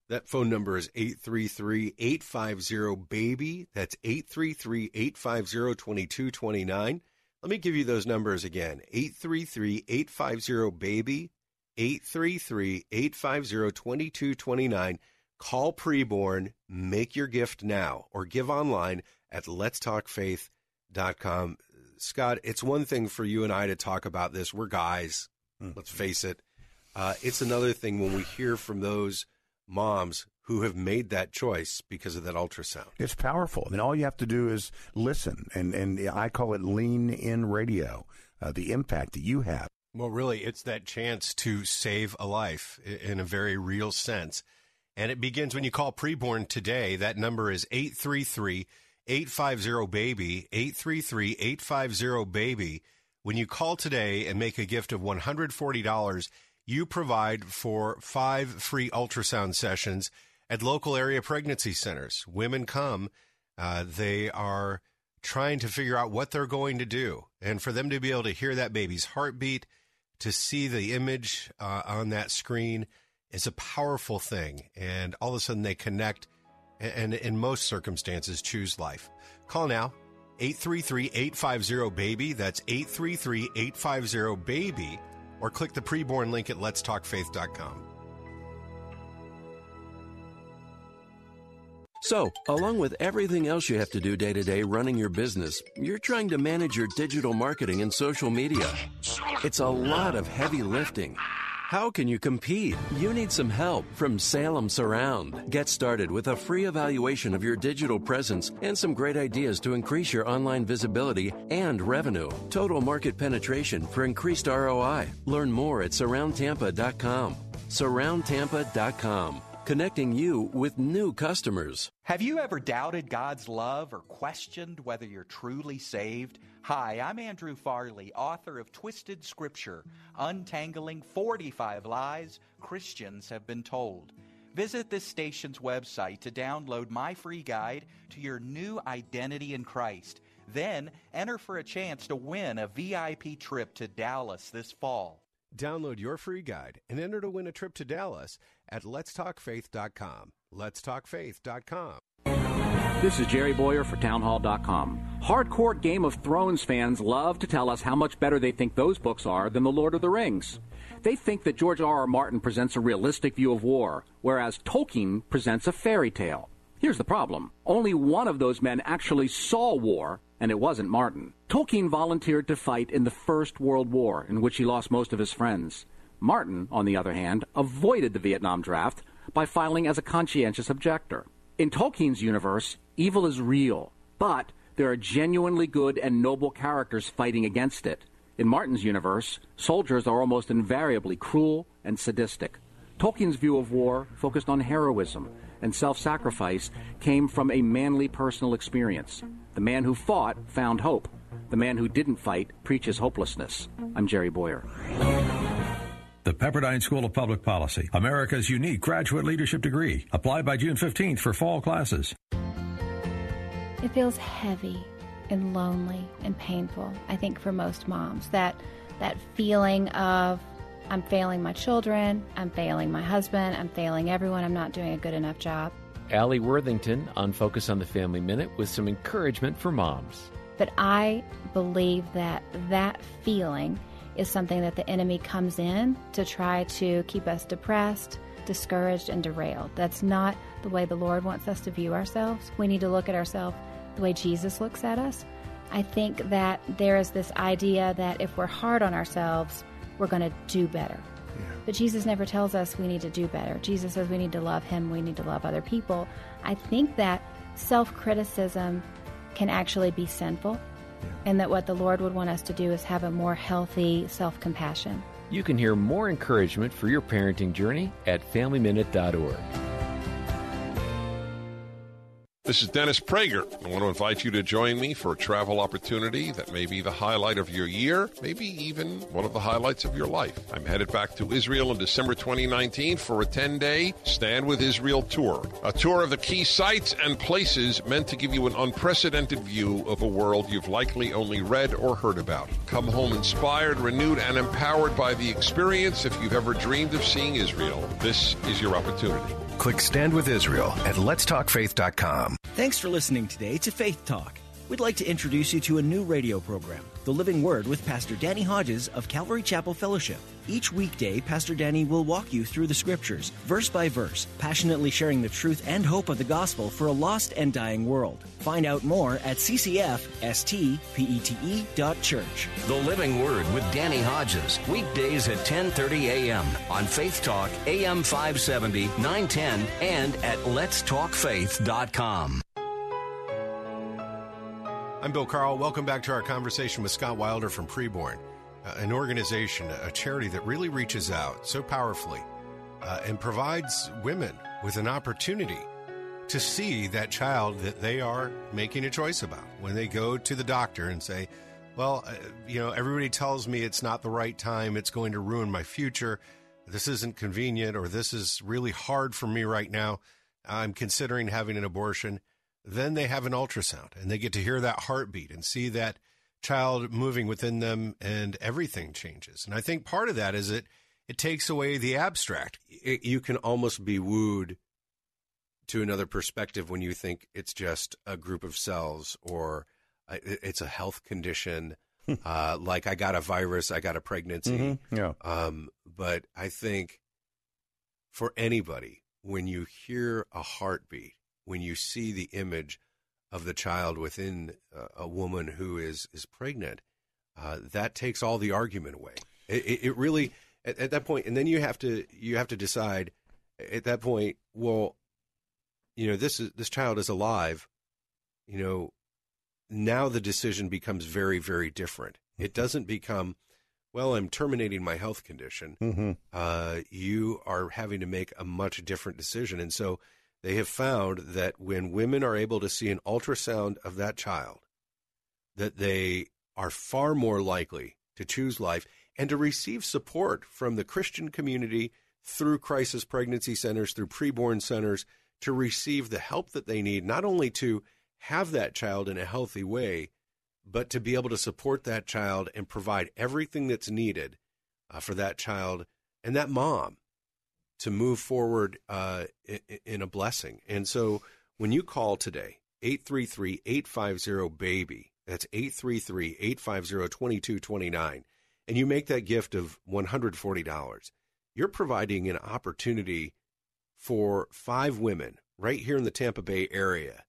That phone number is 833-850-BABY. That's 833-850-2229. Let me give you those numbers again. 833-850-BABY, 833-850-2229. Call preborn, make your gift now, or give online at letstalkfaith.com. Scott, it's one thing for you and I to talk about this. We're guys, let's face it. Uh, it's another thing when we hear from those moms who have made that choice because of that ultrasound. It's powerful. I mean, all you have to do is listen, and, and I call it lean in radio, uh, the impact that you have. Well, really, it's that chance to save a life in a very real sense. And it begins when you call preborn today. That number is 833 850 BABY, 833 850 BABY. When you call today and make a gift of $140, you provide for five free ultrasound sessions at local area pregnancy centers. Women come, uh, they are trying to figure out what they're going to do. And for them to be able to hear that baby's heartbeat, to see the image uh, on that screen is a powerful thing. And all of a sudden they connect and, in most circumstances choose life. Call now 833 850 BABY. That's 833 850 BABY. Or click the preborn link at letstalkfaith.com. So, along with everything else you have to do day to day running your business, you're trying to manage your digital marketing and social media. It's a lot of heavy lifting. How can you compete? You need some help from Salem Surround. Get started with a free evaluation of your digital presence and some great ideas to increase your online visibility and revenue. Total market penetration for increased ROI. Learn more at surroundtampa.com. Surroundtampa.com. Connecting you with new customers. Have you ever doubted God's love or questioned whether you're truly saved? Hi, I'm Andrew Farley, author of Twisted Scripture Untangling 45 Lies Christians Have Been Told. Visit this station's website to download my free guide to your new identity in Christ. Then enter for a chance to win a VIP trip to Dallas this fall. Download your free guide and enter to win a trip to Dallas at letstalkfaith.com. Letstalkfaith.com. This is Jerry Bowyer for Townhall.com. Hardcore Game of Thrones fans love to tell us how much better they think those books are than The Lord of the Rings. They think that George R. R. Martin presents a realistic view of war, whereas Tolkien presents a fairy tale. Here's the problem only one of those men actually saw war, and it wasn't Martin. Tolkien volunteered to fight in the First World War, in which he lost most of his friends. Martin, on the other hand, avoided the Vietnam draft by filing as a conscientious objector. In Tolkien's universe, evil is real, but there are genuinely good and noble characters fighting against it. In Martin's universe, soldiers are almost invariably cruel and sadistic. Tolkien's view of war focused on heroism, and self sacrifice came from a manly personal experience. The man who fought found hope. The man who didn't fight preaches hopelessness. I'm Jerry Bowyer. The Pepperdine School of Public Policy, America's unique graduate leadership degree. Apply by June 15th for fall classes. It feels heavy and lonely and painful, I think, for most moms. That, that feeling of I'm failing my children, I'm failing my husband, I'm failing everyone, I'm not doing a good enough job. Allie Worthington on Focus on the Family Minute with some encouragement for moms. But I believe that that feeling is something that the enemy comes in to try to keep us depressed, discouraged, and derailed. That's not the way the Lord wants us to view ourselves. We need to look at ourselves the way Jesus looks at us. I think that there is this idea that if we're hard on ourselves, we're going to do better. Yeah. But Jesus never tells us we need to do better. Jesus says we need to love Him, we need to love other people. I think that self criticism can actually be sinful. And that what the Lord would want us to do is have a more healthy self compassion. You can hear more encouragement for your parenting journey at FamilyMinute.org. This is Dennis Prager. I want to invite you to join me for a travel opportunity that may be the highlight of your year, maybe even one of the highlights of your life. I'm headed back to Israel in December 2019 for a 10 day Stand with Israel tour. A tour of the key sites and places meant to give you an unprecedented view of a world you've likely only read or heard about. Come home inspired, renewed, and empowered by the experience if you've ever dreamed of seeing Israel. This is your opportunity. Click Stand with Israel at letstalkfaith.com. Thanks for listening today to Faith Talk. We'd like to introduce you to a new radio program, The Living Word with Pastor Danny Hodges of Calvary Chapel Fellowship. Each weekday, Pastor Danny will walk you through the scriptures, verse by verse, passionately sharing the truth and hope of the gospel for a lost and dying world. Find out more at ccfstpete.church. The Living Word with Danny Hodges, weekdays at 10:30 a.m. on Faith Talk AM 570, 910 and at letstalkfaith.com. I'm Bill Carl. Welcome back to our conversation with Scott Wilder from Preborn, an organization, a charity that really reaches out so powerfully uh, and provides women with an opportunity to see that child that they are making a choice about when they go to the doctor and say, Well, uh, you know, everybody tells me it's not the right time, it's going to ruin my future, this isn't convenient, or this is really hard for me right now. I'm considering having an abortion then they have an ultrasound and they get to hear that heartbeat and see that child moving within them and everything changes. And I think part of that is it it takes away the abstract. It, you can almost be wooed to another perspective when you think it's just a group of cells or it's a health condition. uh, like I got a virus, I got a pregnancy. Mm-hmm. Yeah. Um, but I think for anybody, when you hear a heartbeat, when you see the image of the child within uh, a woman who is is pregnant, uh, that takes all the argument away. It, it, it really at, at, that point, and then you have to you have to decide at that point. Well, you know this is this child is alive. You know, now the decision becomes very very different. It mm-hmm. doesn't become. Well, I'm terminating my health condition. Mm-hmm. Uh, you are having to make a much different decision, and so they have found that when women are able to see an ultrasound of that child, that they are far more likely to choose life and to receive support from the Christian community through crisis pregnancy centers, through preborn centers, to receive the help that they need, not only to have that child in a healthy way, but to be able to support that child and provide everything that's needed uh, for that child and that mom to move forward uh, in, a blessing. And so when you call today, 833 850 BABY, that's 833 850 2229, and you make that gift of $140, you're providing an opportunity for five women right here in the Tampa Bay area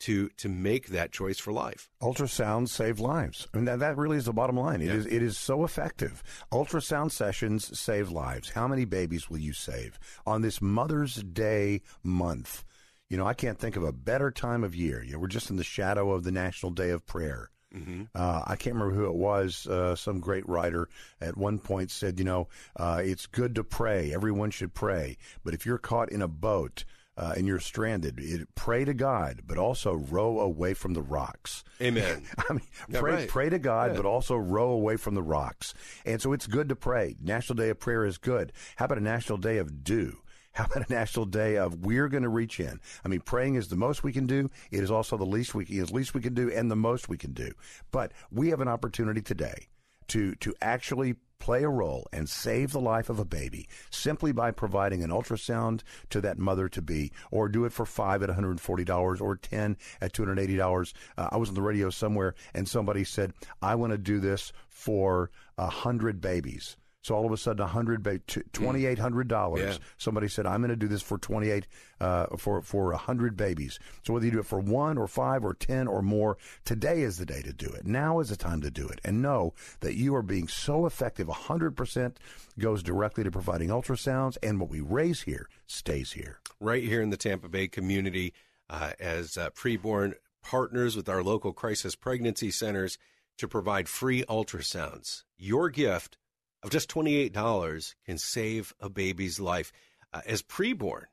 to to make that choice for life. Ultrasounds save lives. I mean, that, that really is the bottom line. It Yeah. is it is so effective. Ultrasound sessions save lives. How many babies will you save on this Mother's Day month? You know, I can't think of a better time of year. You know, we're just in the shadow of the National Day of Prayer. Mm-hmm. Uh, I can't remember who it was. Uh, some great writer at one point said, you know, uh, it's good to pray. Everyone should pray. But if you're caught in a boat uh, and you're stranded, it, pray to God, but also row away from the rocks. Amen. <laughs> I mean, Yeah, pray, right. pray to God, Yeah. but also row away from the rocks. And so it's good to pray. National Day of Prayer is good. How about a National Day of Do? How about a national day of we're going to reach in? I mean, praying is the most we can do. It is also the least we is least we can do, and the most we can do. But we have an opportunity today to to actually play a role and save the life of a baby simply by providing an ultrasound to that mother to be, or do it for five at $140 or 10 at $280. Uh, I was on the radio somewhere and somebody said, I want to do this for a hundred babies. So all of a sudden, a hundred, ba- twenty eight hundred dollars. Yeah. Somebody said, "I'm going to do this for twenty eight, uh, for for a hundred babies." So whether you do it for one or five or ten or more, today is the day to do it. Now is the time to do it, and know that you are being so effective. A hundred percent goes directly to providing ultrasounds, and what we raise here stays here. right here in the Tampa Bay community uh, as uh, preborn partners with our local crisis pregnancy centers to provide free ultrasounds. Your gift of just $28 can save a baby's life. Uh, as preborn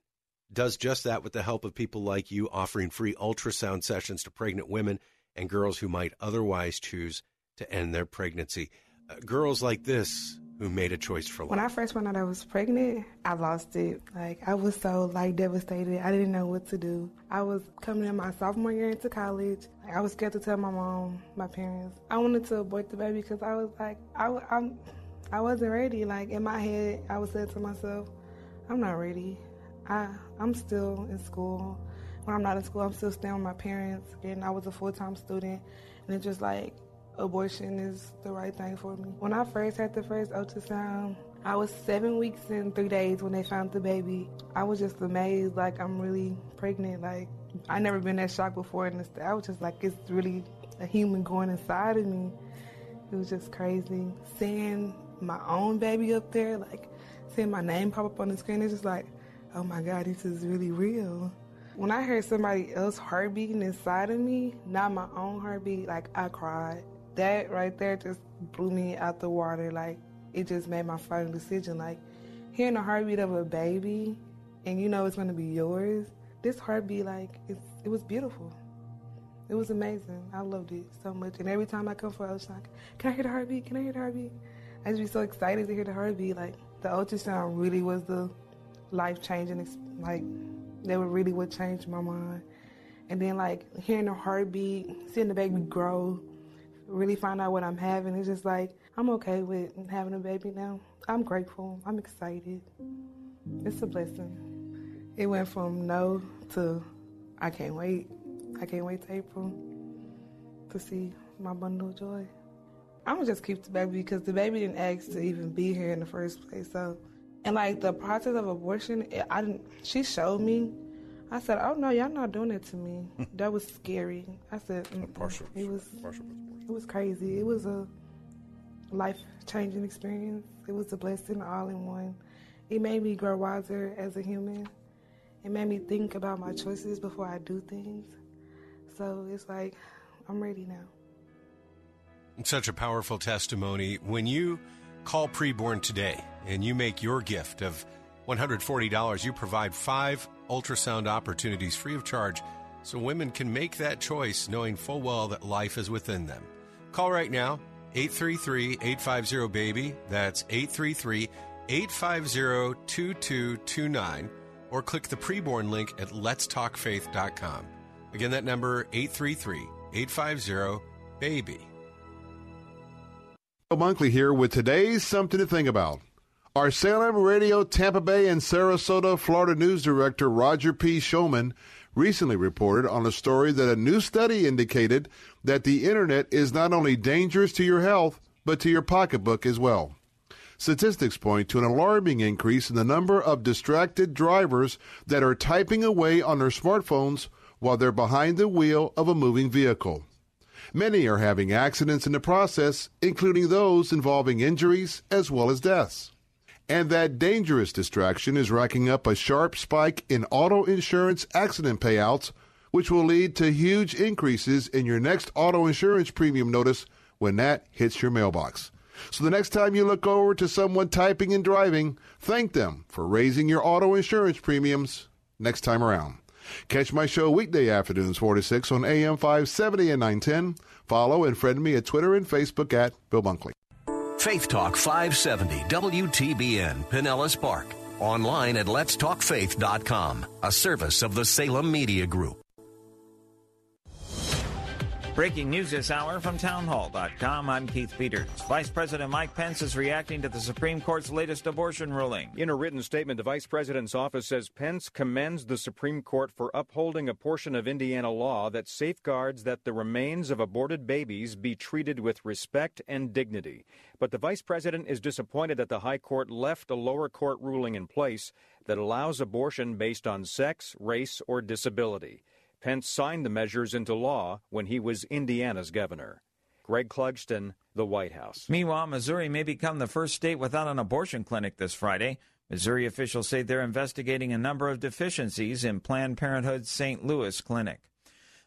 does just that with the help of people like you offering free ultrasound sessions to pregnant women and girls who might otherwise choose to end their pregnancy. Uh, girls like this who made a choice for life. When I first found out I was pregnant, I lost it. Like I was so like devastated. I didn't know what to do. I was coming in my sophomore year into college. Like, I was scared to tell my mom, my parents. I wanted to abort the baby because I was like, I, I'm, I wasn't ready. Like in my head, I was saying to myself, I'm not ready. I, I'm still in school. When I'm not in school, I'm still staying with my parents. And I was a full time student, and it's just like abortion is the right thing for me. When I first had the first ultrasound, I was seven weeks and three days when they found the baby. I was just amazed, like I'm really pregnant. Like I never been that shocked before, and I was just like, it's really a human going inside of me. It was just crazy seeing my own baby up there, like seeing my name pop up on the screen. It's just like, oh my god, this is really real. When I heard somebody else heart beating inside of me, not my own heartbeat, like I cried. That right there just blew me out the water. Like it just made my final decision. Like hearing the heartbeat of a baby, and you know it's gonna be yours. This heartbeat, like it was beautiful. It was amazing. I loved it so much. And every time I come for ultrasound, can I hear the heartbeat? Can I hear the heartbeat? I just be so excited to hear the heartbeat. Like the ultrasound really was the life changing. Like that really what changed my mind. And then like hearing the heartbeat, seeing the baby grow, really find out what I'm having. It's just like I'm okay with having a baby now. I'm grateful. I'm excited. It's a blessing. It went from no to I can't wait. I can't wait to April to see my bundle of joy. I'm gonna just keep the baby because the baby didn't ask to even be here in the first place. So, and like the process of abortion, it, I didn't. She showed me. I said, "Oh no, y'all not doing it to me." <laughs> that was scary. I said, partial- "It was, partial it was crazy. It was a life changing experience. It was a blessing all in one. It made me grow wiser as a human. It made me think about my choices before I do things. So it's like I'm ready now. Such a powerful testimony. When you call preborn today and you make your gift of $140, you provide five ultrasound opportunities free of charge so women can make that choice knowing full well that life is within them. Call right now, 833 850 BABY. That's 833 850 2229. Or click the preborn link at letstalkfaith.com. Again, that number 833 850 BABY. Joe Bunkley here with today's Something to Think About. Our Salem Radio, Tampa Bay, and Sarasota, Florida News Director Roger P. Showman recently reported on a story that a new study indicated that the internet is not only dangerous to your health, but to your pocketbook as well. Statistics point to an alarming increase in the number of distracted drivers that are typing away on their smartphones while they're behind the wheel of a moving vehicle. Many are having accidents in the process, including those involving injuries as well as deaths. And that dangerous distraction is racking up a sharp spike in auto insurance accident payouts, which will lead to huge increases in your next auto insurance premium notice when that hits your mailbox. So the next time you look over to someone typing and driving, thank them for raising your auto insurance premiums next time around. Catch my show weekday afternoons 4 to 6 on AM 570 and 910. Follow and friend me at Twitter and Facebook at Bill Bunkley. Faith Talk 570 WTBN Pinellas Park. Online at letstalkfaith.com, a service of the Salem Media Group. Breaking news this hour from townhall.com. I'm Keith Peters. Vice President Mike Pence is reacting to the Supreme Court's latest abortion ruling. In a written statement, the Vice President's office says Pence commends the Supreme Court for upholding a portion of Indiana law that safeguards that the remains of aborted babies be treated with respect and dignity. But the Vice President is disappointed that the High Court left a lower court ruling in place that allows abortion based on sex, race, or disability. Pence signed the measures into law when he was Indiana's governor. Greg Clugston, the White House. Meanwhile, Missouri may become the first state without an abortion clinic this Friday. Missouri officials say they're investigating a number of deficiencies in Planned Parenthood's St. Louis clinic.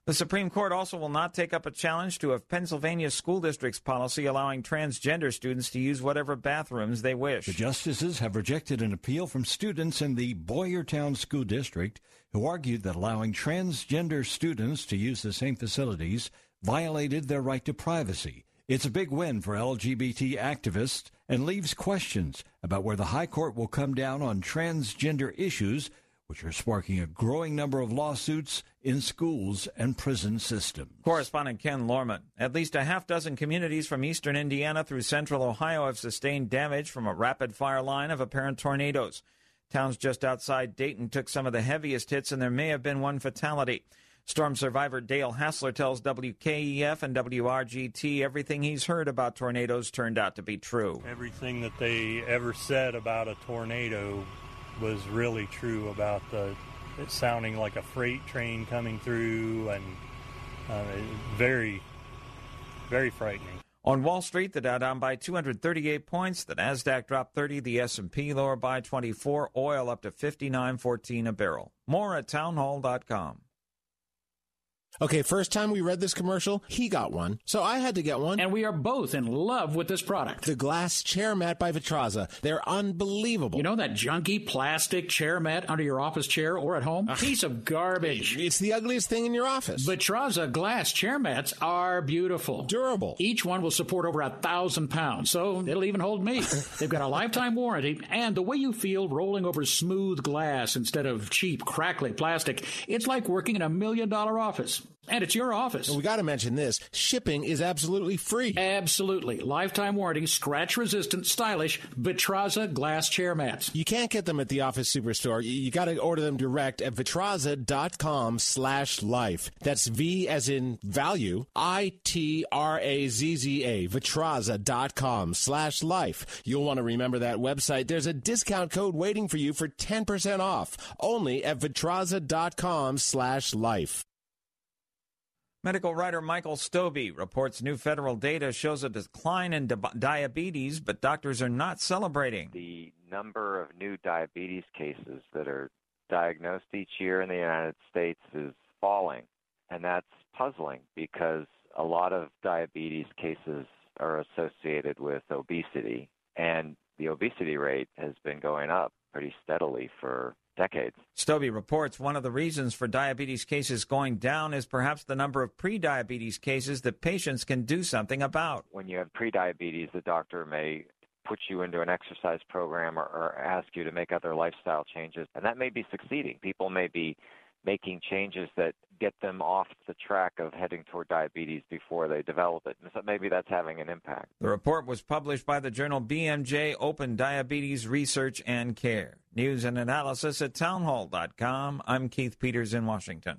The Supreme Court also will not take up a challenge to a Pennsylvania school district's policy allowing transgender students to use whatever bathrooms they wish. The justices have rejected an appeal from students in the Boyertown School District who argued that allowing transgender students to use the same facilities violated their right to privacy. It's a big win for LGBT activists and leaves questions about where the High Court will come down on transgender issues which are sparking a growing number of lawsuits in schools and prison systems. Correspondent Ken Lorman. At least a half dozen communities from eastern Indiana through central Ohio have sustained damage from a rapid fire line of apparent tornadoes. Towns just outside Dayton took some of the heaviest hits, and there may have been one fatality. Storm survivor Dale Hassler tells WKEF and WRGT everything he's heard about tornadoes turned out to be true. Everything that they ever said about a tornado was really true about the it sounding like a freight train coming through and uh, very very frightening. On Wall Street, the Dow down by 238 points, the Nasdaq dropped 30, the S&P lower by 24, oil up to 59.14 a barrel. More at townhall.com. Okay, first time we read this commercial, he got one, so I had to get one. And we are both in love with this product. The glass chair mat by Vitrazza. They're unbelievable. You know that junky plastic chair mat under your office chair or at home? Ugh. Piece of garbage. It's the ugliest thing in your office. Vitrazza glass chair mats are beautiful. Durable. Each one will support over a thousand pounds, so it'll even hold me. <laughs> They've got a lifetime warranty, and the way you feel rolling over smooth glass instead of cheap, crackly plastic, it's like working in a million dollar office. And it's your office. We got to mention this shipping is absolutely free. Absolutely. Lifetime warranty, scratch resistant, stylish Vitrazza glass chair mats. You can't get them at the office superstore. You, you got to order them direct at vitrazza.com slash life. That's V as in value, I T R A Z Z A, vitrazza.com slash life. You'll want to remember that website. There's a discount code waiting for you for 10% off only at vitrazza.com slash life. Medical writer Michael Stobbe reports new federal data shows a decline in di- diabetes, but doctors are not celebrating. The number of new diabetes cases that are diagnosed each year in the United States is falling, and that's puzzling because a lot of diabetes cases are associated with obesity, and the obesity rate has been going up pretty steadily for decades. Reports one of the reasons for diabetes cases going down is perhaps the number of prediabetes cases that patients can do something about. When you have prediabetes, the doctor may put you into an exercise program or, or ask you to make other lifestyle changes, and that may be succeeding. People may be making changes that get them off the track of heading toward diabetes before they develop it. And so maybe that's having an impact. The report was published by the journal BMJ Open Diabetes Research and Care. News and analysis at townhall.com. I'm Keith Peters in Washington.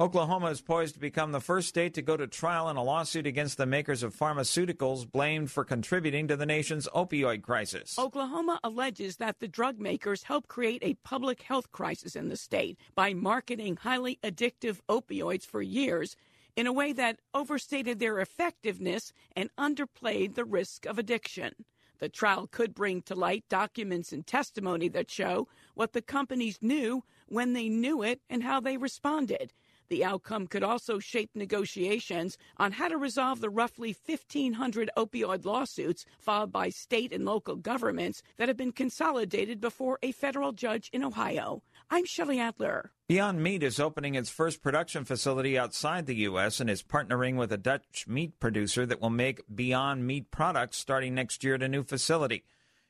Oklahoma is poised to become the first state to go to trial in a lawsuit against the makers of pharmaceuticals blamed for contributing to the nation's opioid crisis. Oklahoma alleges that the drug makers helped create a public health crisis in the state by marketing highly addictive opioids for years in a way that overstated their effectiveness and underplayed the risk of addiction. The trial could bring to light documents and testimony that show what the companies knew when they knew it and how they responded. The outcome could also shape negotiations on how to resolve the roughly 1,500 opioid lawsuits filed by state and local governments that have been consolidated before a federal judge in Ohio. I'm Shelley Adler. Beyond Meat is opening its first production facility outside the U.S. and is partnering with a Dutch meat producer that will make Beyond Meat products starting next year at a new facility.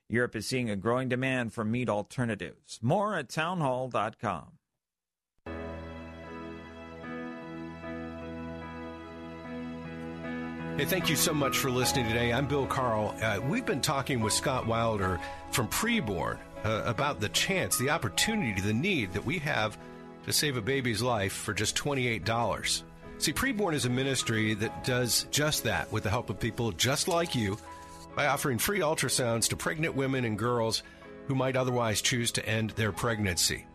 Europe is seeing a growing demand for meat alternatives. More at townhall.com. Hey, thank you so much for listening today. I'm Bill Carl. Uh, we've been talking with Scott Wilder from Preborn uh, about the chance, the opportunity, the need that we have to save a baby's life for just $28. See, Preborn is a ministry that does just that with the help of people just like you by offering free ultrasounds to pregnant women and girls who might otherwise choose to end their pregnancy.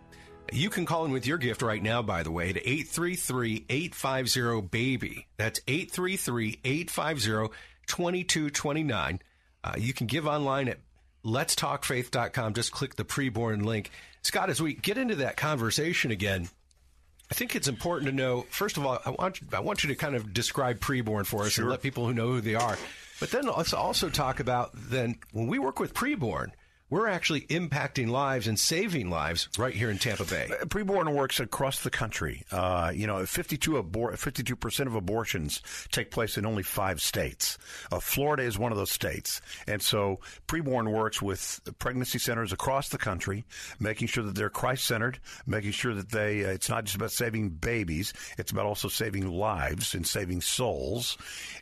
You can call in with your gift right now, by the way, to 833 850 BABY. That's 833 850 2229. Uh, you can give online at letstalkfaith.com. Just click the preborn link. Scott, as we get into that conversation again, I think it's important to know, first of all, I want, I want you to kind of describe preborn for us sure. and let people who know who they are. But then let's also talk about then when we work with preborn – we're actually impacting lives and saving lives right here in Tampa Bay. Uh, preborn works across the country. Uh, you know, 52 abor- 52% of abortions take place in only five states. Uh, Florida is one of those states. And so Preborn works with pregnancy centers across the country, making sure that they're Christ centered, making sure that they, uh, it's not just about saving babies, it's about also saving lives and saving souls.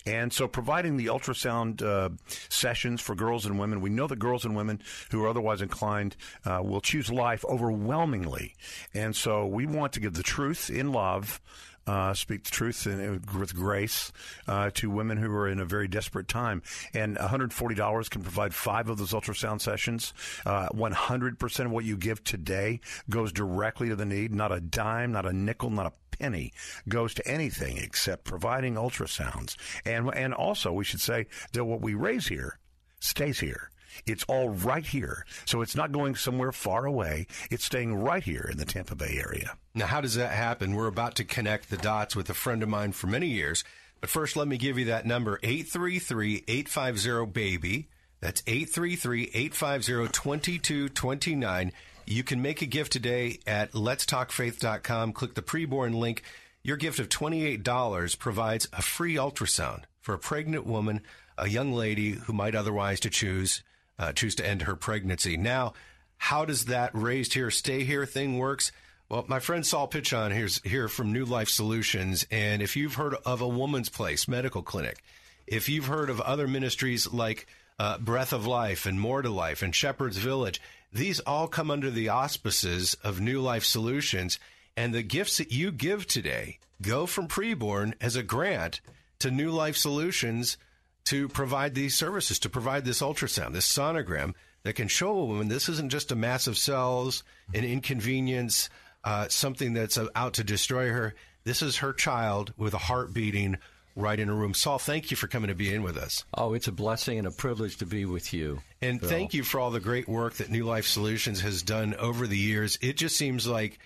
And so providing the ultrasound uh, sessions for girls and women. We know that girls and women who are otherwise inclined uh, will choose life overwhelmingly. And so we want to give the truth in love. Uh, speak the truth in, with grace uh, to women who are in a very desperate time. And $140 can provide five of those ultrasound sessions. Uh, 100% of what you give today goes directly to the need. Not a dime, not a nickel, not a penny goes to anything except providing ultrasounds. And and also we should say that what we raise here stays here. It's all right here. So it's not going somewhere far away. It's staying right here in the Tampa Bay area. Now, how does that happen? We're about to connect the dots with a friend of mine for many years. But first, let me give you that number 833 850 BABY. That's 833 850 2229. You can make a gift today at letstalkfaith.com. Click the preborn link. Your gift of $28 provides a free ultrasound for a pregnant woman, a young lady who might otherwise to choose uh, choose to end her pregnancy. Now, how does that raised here, stay here thing works? Well, my friend Saul Pichon here's here from New Life Solutions, and if you've heard of a Woman's Place Medical Clinic, if you've heard of other ministries like uh, Breath of Life and More to Life and Shepherd's Village, these all come under the auspices of New Life Solutions, and the gifts that you give today go from preborn as a grant to New Life Solutions to provide these services, to provide this ultrasound, this sonogram that can show a woman this isn't just a mass of cells, an inconvenience, uh, something that's out to destroy her. This is her child with a heart beating right in a room. Saul, thank you for coming to be in with us. Oh, it's a blessing and a privilege to be with you. And Bill. thank you for all the great work that New Life Solutions has done over the years. It just seems like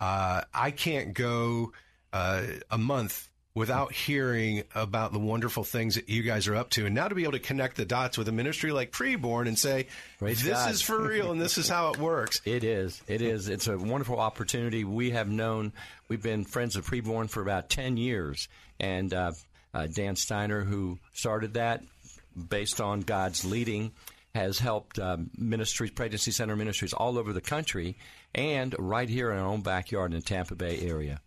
uh, I can't go uh, a month without hearing about the wonderful things that you guys are up to. And now to be able to connect the dots with a ministry like Preborn and say, Praise this God. is for real and this is how it works. <laughs> It is. It is. It's a wonderful opportunity. We have known, we've been friends of Preborn for about 10 years. And uh, uh, Dan Steiner, who started that based on God's leading, has helped um, ministries, pregnancy center ministries all over the country and right here in our own backyard in the Tampa Bay area.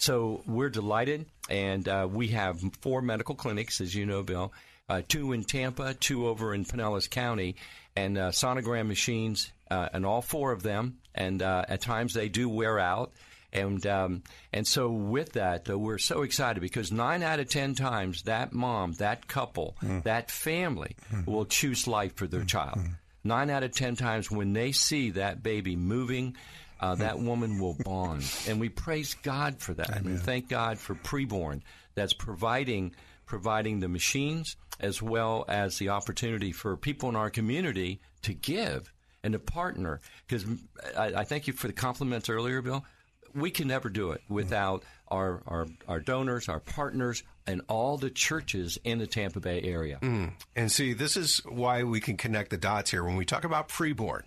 So we're delighted, and uh, we have four medical clinics, as you know, Bill. Uh, two in Tampa, two over in Pinellas County, and uh, sonogram machines, uh, and all four of them. And uh, at times they do wear out, And um, and so with that, though, we're so excited because nine out of ten times that mom, that couple, mm. that family mm. will choose life for their mm. child. Mm. Nine out of ten times when they see that baby moving, uh, that mm. woman will bond, and we praise God for that. Amen. And thank God for preborn that's providing providing the machines as well as the opportunity for people in our community to give and to partner. Because I, I thank you for the compliments earlier, Bill we can never do it without our, our, our donors, our partners, and all the churches in the Tampa Bay area. Mm. And see, this is why we can connect the dots here. When we talk about preborn,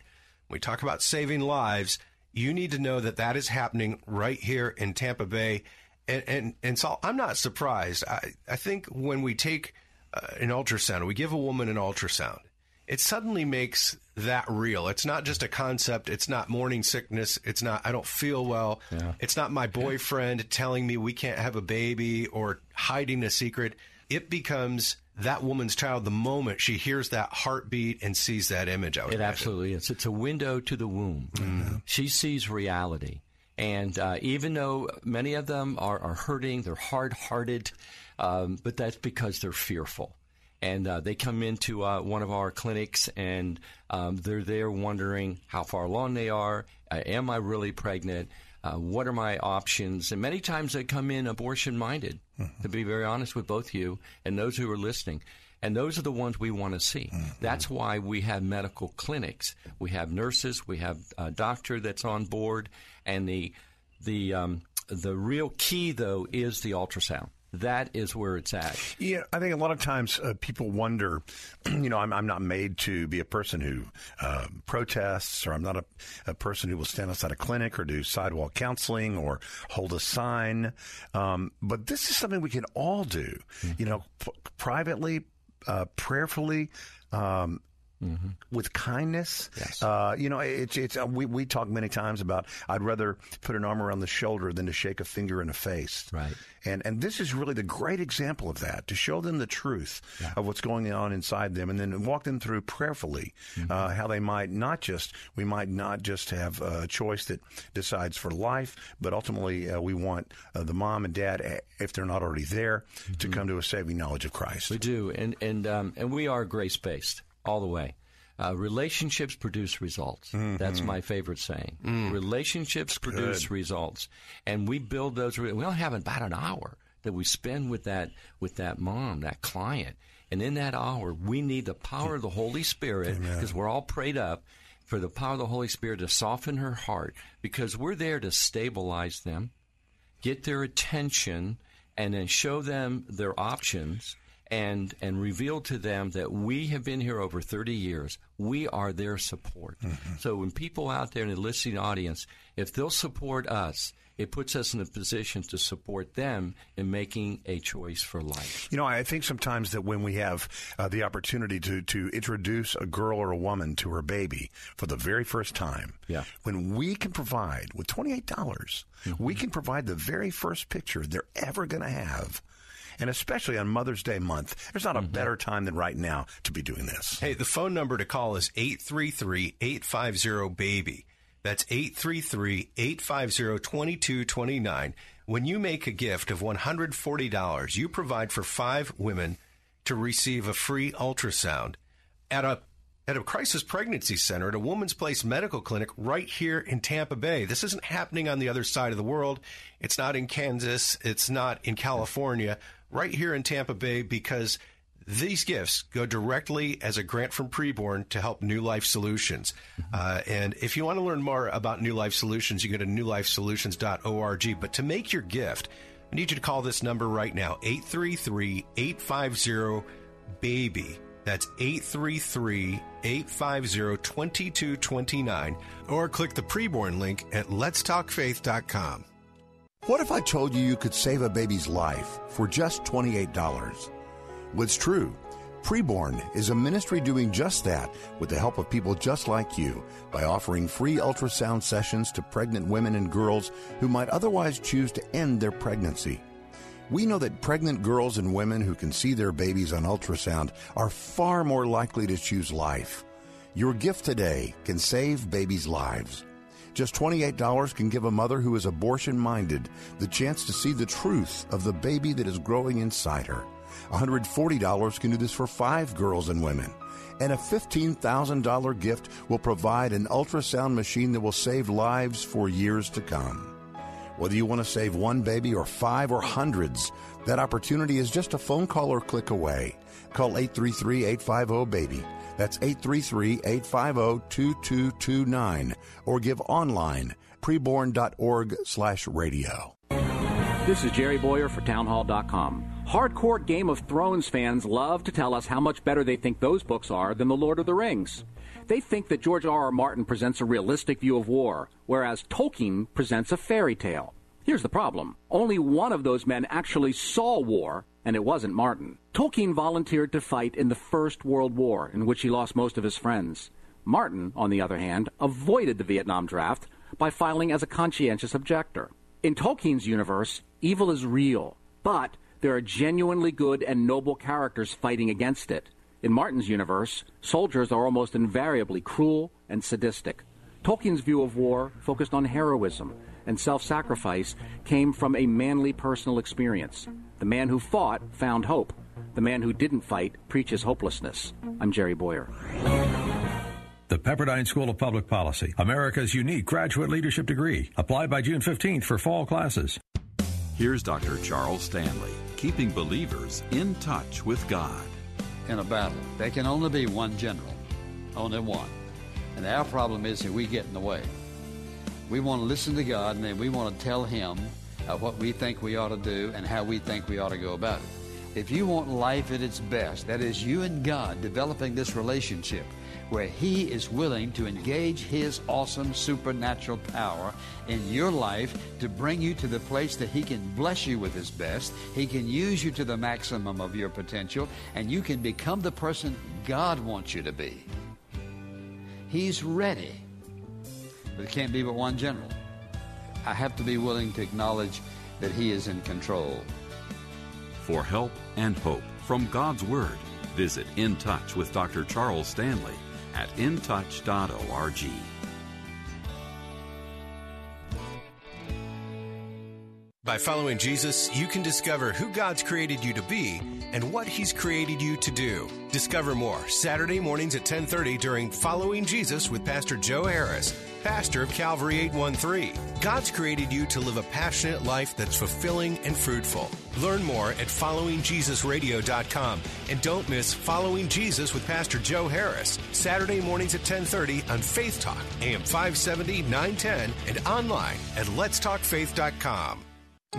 we talk about saving lives, you need to know that that is happening right here in Tampa Bay. And, and, and so I'm not surprised. I, I think when we take uh, an ultrasound, we give a woman an ultrasound, it suddenly makes that real. It's not just a concept. It's not morning sickness. It's not, I don't feel well. Yeah. It's not my boyfriend yeah. telling me we can't have a baby or hiding a secret. It becomes that woman's child the moment she hears that heartbeat and sees that image. I it imagine. absolutely is. It's a window to the womb. Mm-hmm. She sees reality. And uh, even though many of them are, are hurting, they're hard hearted, um, but that's because they're fearful and uh, they come into uh, one of our clinics and um, they're there wondering how far along they are. Uh, am I really pregnant? Uh, what are my options? And many times they come in abortion minded, mm-hmm. to be very honest with both you and those who are listening. And those are the ones we want to see. Mm-hmm. That's why we have medical clinics. We have nurses. We have a doctor that's on board. And the the um, the real key though is the ultrasound that is where it's at. Yeah, I think a lot of times uh, people wonder, <clears throat> you know, I'm, I'm, not made to be a person who uh, protests, or I'm not a, a, person who will stand outside a clinic or do sidewalk counseling or hold a sign. Um, but this is something we can all do, mm-hmm. you know, p- privately, uh, prayerfully. Um, Mm-hmm. with kindness. Yes. Uh, you know, it's it's uh, we we talk many times about I'd rather put an arm around the shoulder than to shake a finger in a face. Right. And and this is really the great example of that to show them the truth yeah. of what's going on inside them, and then walk them through prayerfully mm-hmm. uh, how they might not just we might not just have a choice that decides for life, but ultimately uh, we want uh, the mom and dad, if they're not already there, mm-hmm. to come to a saving knowledge of Christ. We do, and and um, and we are grace based all the way. Uh, relationships produce results. Mm-hmm. That's my favorite saying. Mm. Relationships produce results, and we build those. we only have about an hour that we spend with that with that mom, that client, and in that hour, we need the power of the Holy Spirit because we're all prayed up for the power of the Holy Spirit to soften her heart because we're there to stabilize them, get their attention, and then show them their options and and reveal to them that we have been here over 30 years. We are their support. Mm-hmm. So when people out there in the listening audience, if they'll support us, it puts us in a position to support them in making a choice for life. You know, I think sometimes that when we have uh, the opportunity to, to introduce a girl or a woman to her baby for the very first time, yeah. when we can provide with $28, dollars mm-hmm. we can provide the very first picture they're ever going to have and especially on Mother's Day month, there's not a mm-hmm. better time than right now to be doing this. Hey, the phone number to call is 833 850 BABY. That's 833 850 2229. When you make a gift of $140, you provide for five women to receive a free ultrasound at a at a crisis pregnancy center at a woman's place medical clinic right here in Tampa Bay. This isn't happening on the other side of the world. It's not in Kansas. It's not in California right here in Tampa Bay because these gifts go directly as a grant from Preborn to help New Life Solutions. Mm-hmm. Uh, and if you want to learn more about New Life Solutions, you go to newlifesolutions.org. But to make your gift, I need you to call this number right now 833 850 BABY. That's 833 850 2229. Or click the Preborn link at letstalkfaith.com. What if I told you you could save a baby's life for just $28? What's true? Preborn is a ministry doing just that with the help of people just like you by offering free ultrasound sessions to pregnant women and girls who might otherwise choose to end their pregnancy. We know that pregnant girls and women who can see their babies on ultrasound are far more likely to choose life. Your gift today can save babies' lives. Just $28 can give a mother who is abortion minded the chance to see the truth of the baby that is growing inside her. $140 can do this for five girls and women. And a $15,000 gift will provide an ultrasound machine that will save lives for years to come. Whether you want to save one baby or five or hundreds, that opportunity is just a phone call or click away. Call 833 850 BABY. That's 833 850 2229 or give online preborn.org slash radio. This is Jerry Bowyer for Townhall.com. Hardcore Game of Thrones fans love to tell us how much better they think those books are than The Lord of the Rings. They think that George R. R. Martin presents a realistic view of war, whereas Tolkien presents a fairy tale. Here's the problem only one of those men actually saw war, and it wasn't Martin. Tolkien volunteered to fight in the First World War, in which he lost most of his friends. Martin, on the other hand, avoided the Vietnam draft by filing as a conscientious objector. In Tolkien's universe, evil is real, but there are genuinely good and noble characters fighting against it. In Martin's universe, soldiers are almost invariably cruel and sadistic. Tolkien's view of war focused on heroism, and self sacrifice came from a manly personal experience. The man who fought found hope. The man who didn't fight preaches hopelessness. I'm Jerry Bowyer. The Pepperdine School of Public Policy, America's unique graduate leadership degree. Apply by June 15th for fall classes. Here's Dr. Charles Stanley, keeping believers in touch with God. In a battle, there can only be one general, only one. And our problem is that we get in the way. We want to listen to God and then we want to tell Him uh, what we think we ought to do and how we think we ought to go about it. If you want life at its best, that is you and God developing this relationship where He is willing to engage His awesome supernatural power in your life to bring you to the place that He can bless you with His best. He can use you to the maximum of your potential, and you can become the person God wants you to be. He's ready. But it can't be but one general. I have to be willing to acknowledge that He is in control. For help and hope from God's Word, visit In Touch with Dr. Charles Stanley at intouch.org. By following Jesus, you can discover who God's created you to be and what he's created you to do. Discover more Saturday mornings at 10:30 during Following Jesus with Pastor Joe Harris, pastor of Calvary 813. God's created you to live a passionate life that's fulfilling and fruitful. Learn more at followingjesusradio.com and don't miss Following Jesus with Pastor Joe Harris, Saturday mornings at 10:30 on Faith Talk, AM 570, 910 and online at letstalkfaith.com.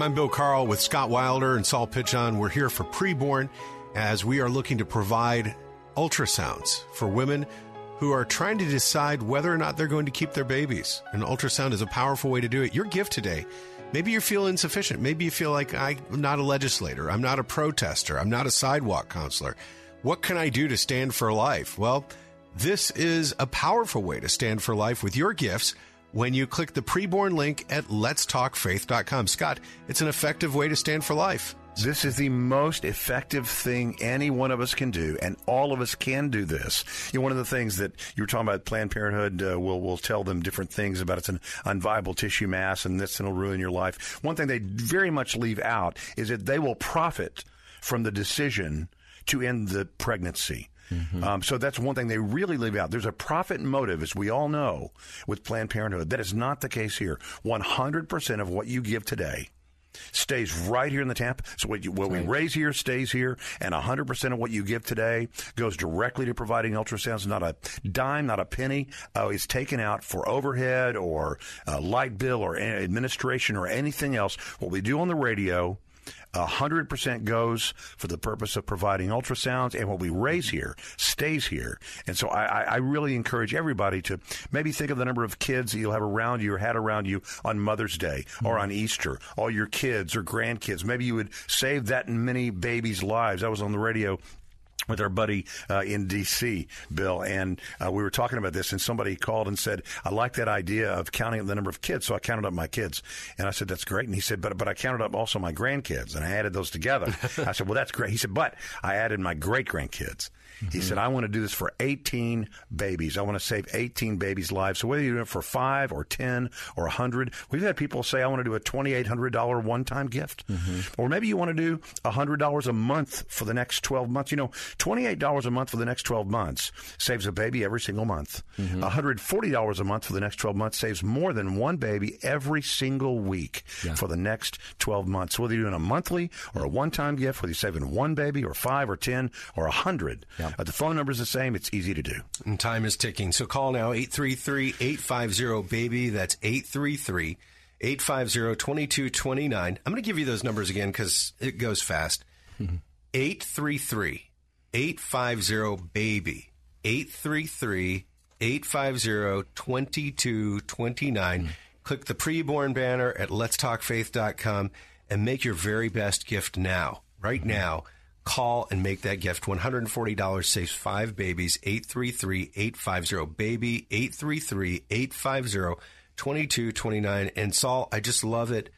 I'm Bill Carl with Scott Wilder and Saul Pitchon. We're here for preborn as we are looking to provide ultrasounds for women who are trying to decide whether or not they're going to keep their babies. An ultrasound is a powerful way to do it. Your gift today. Maybe you feel insufficient. Maybe you feel like I'm not a legislator. I'm not a protester. I'm not a sidewalk counselor. What can I do to stand for life? Well, this is a powerful way to stand for life with your gifts when you click the preborn link at letstalkfaith.com. Scott, it's an effective way to stand for life. This is the most effective thing any one of us can do, and all of us can do this. You know, one of the things that you were talking about, Planned Parenthood uh, will will tell them different things about it's an unviable tissue mass, and this and will ruin your life. One thing they very much leave out is that they will profit from the decision to end the pregnancy. Mm-hmm. Um, so that's one thing they really leave out. There's a profit motive, as we all know, with Planned Parenthood. That is not the case here. 100% of what you give today stays right here in the tap. So what, you, what right. we raise here stays here, and 100% of what you give today goes directly to providing ultrasounds. Not a dime, not a penny uh, is taken out for overhead or uh, light bill or administration or anything else. What we do on the radio 100% goes for the purpose of providing ultrasounds, and what we raise mm-hmm. here stays here. And so I, I really encourage everybody to maybe think of the number of kids that you'll have around you or had around you on Mother's Day or mm-hmm. on Easter, all your kids or grandkids. Maybe you would save that many babies' lives. I was on the radio with our buddy uh, in D.C., Bill, and uh, we were talking about this, and somebody called and said, "I like that idea of counting the number of kids." So I counted up my kids, and I said, "That's great." And he said, "But but I counted up also my grandkids, and I added those together." <laughs> I said, "Well, that's great." He said, "But I added my great grandkids." He said, I want to do this for 18 babies. I want to save 18 babies' lives. So whether you do it for five or 10 or 100, we've had people say, I want to do a $2,800 one time gift. Mm-hmm. Or maybe you want to do $100 a month for the next 12 months. You know, $28 a month for the next 12 months saves a baby every single month. Mm-hmm. $140 a month for the next 12 months saves more than one baby every single week for the next 12 months. Whether you're doing a monthly or a one time gift, whether you're saving one baby or five or 10 or 100, uh, the phone number is the same. It's easy to do. And time is ticking. So call now 833 850 BABY. That's 833 850 2229. I'm going to give you those numbers again because it goes fast. Mm-hmm. 833 850 BABY. 833 850 2229. Mm. Click the preborn banner at letstalkfaith.com and make your very best gift now. Right mm-hmm. now, call and make that gift. $140 saves five babies. 833 850 BABY. 833 850 2229. And Saul, I just love it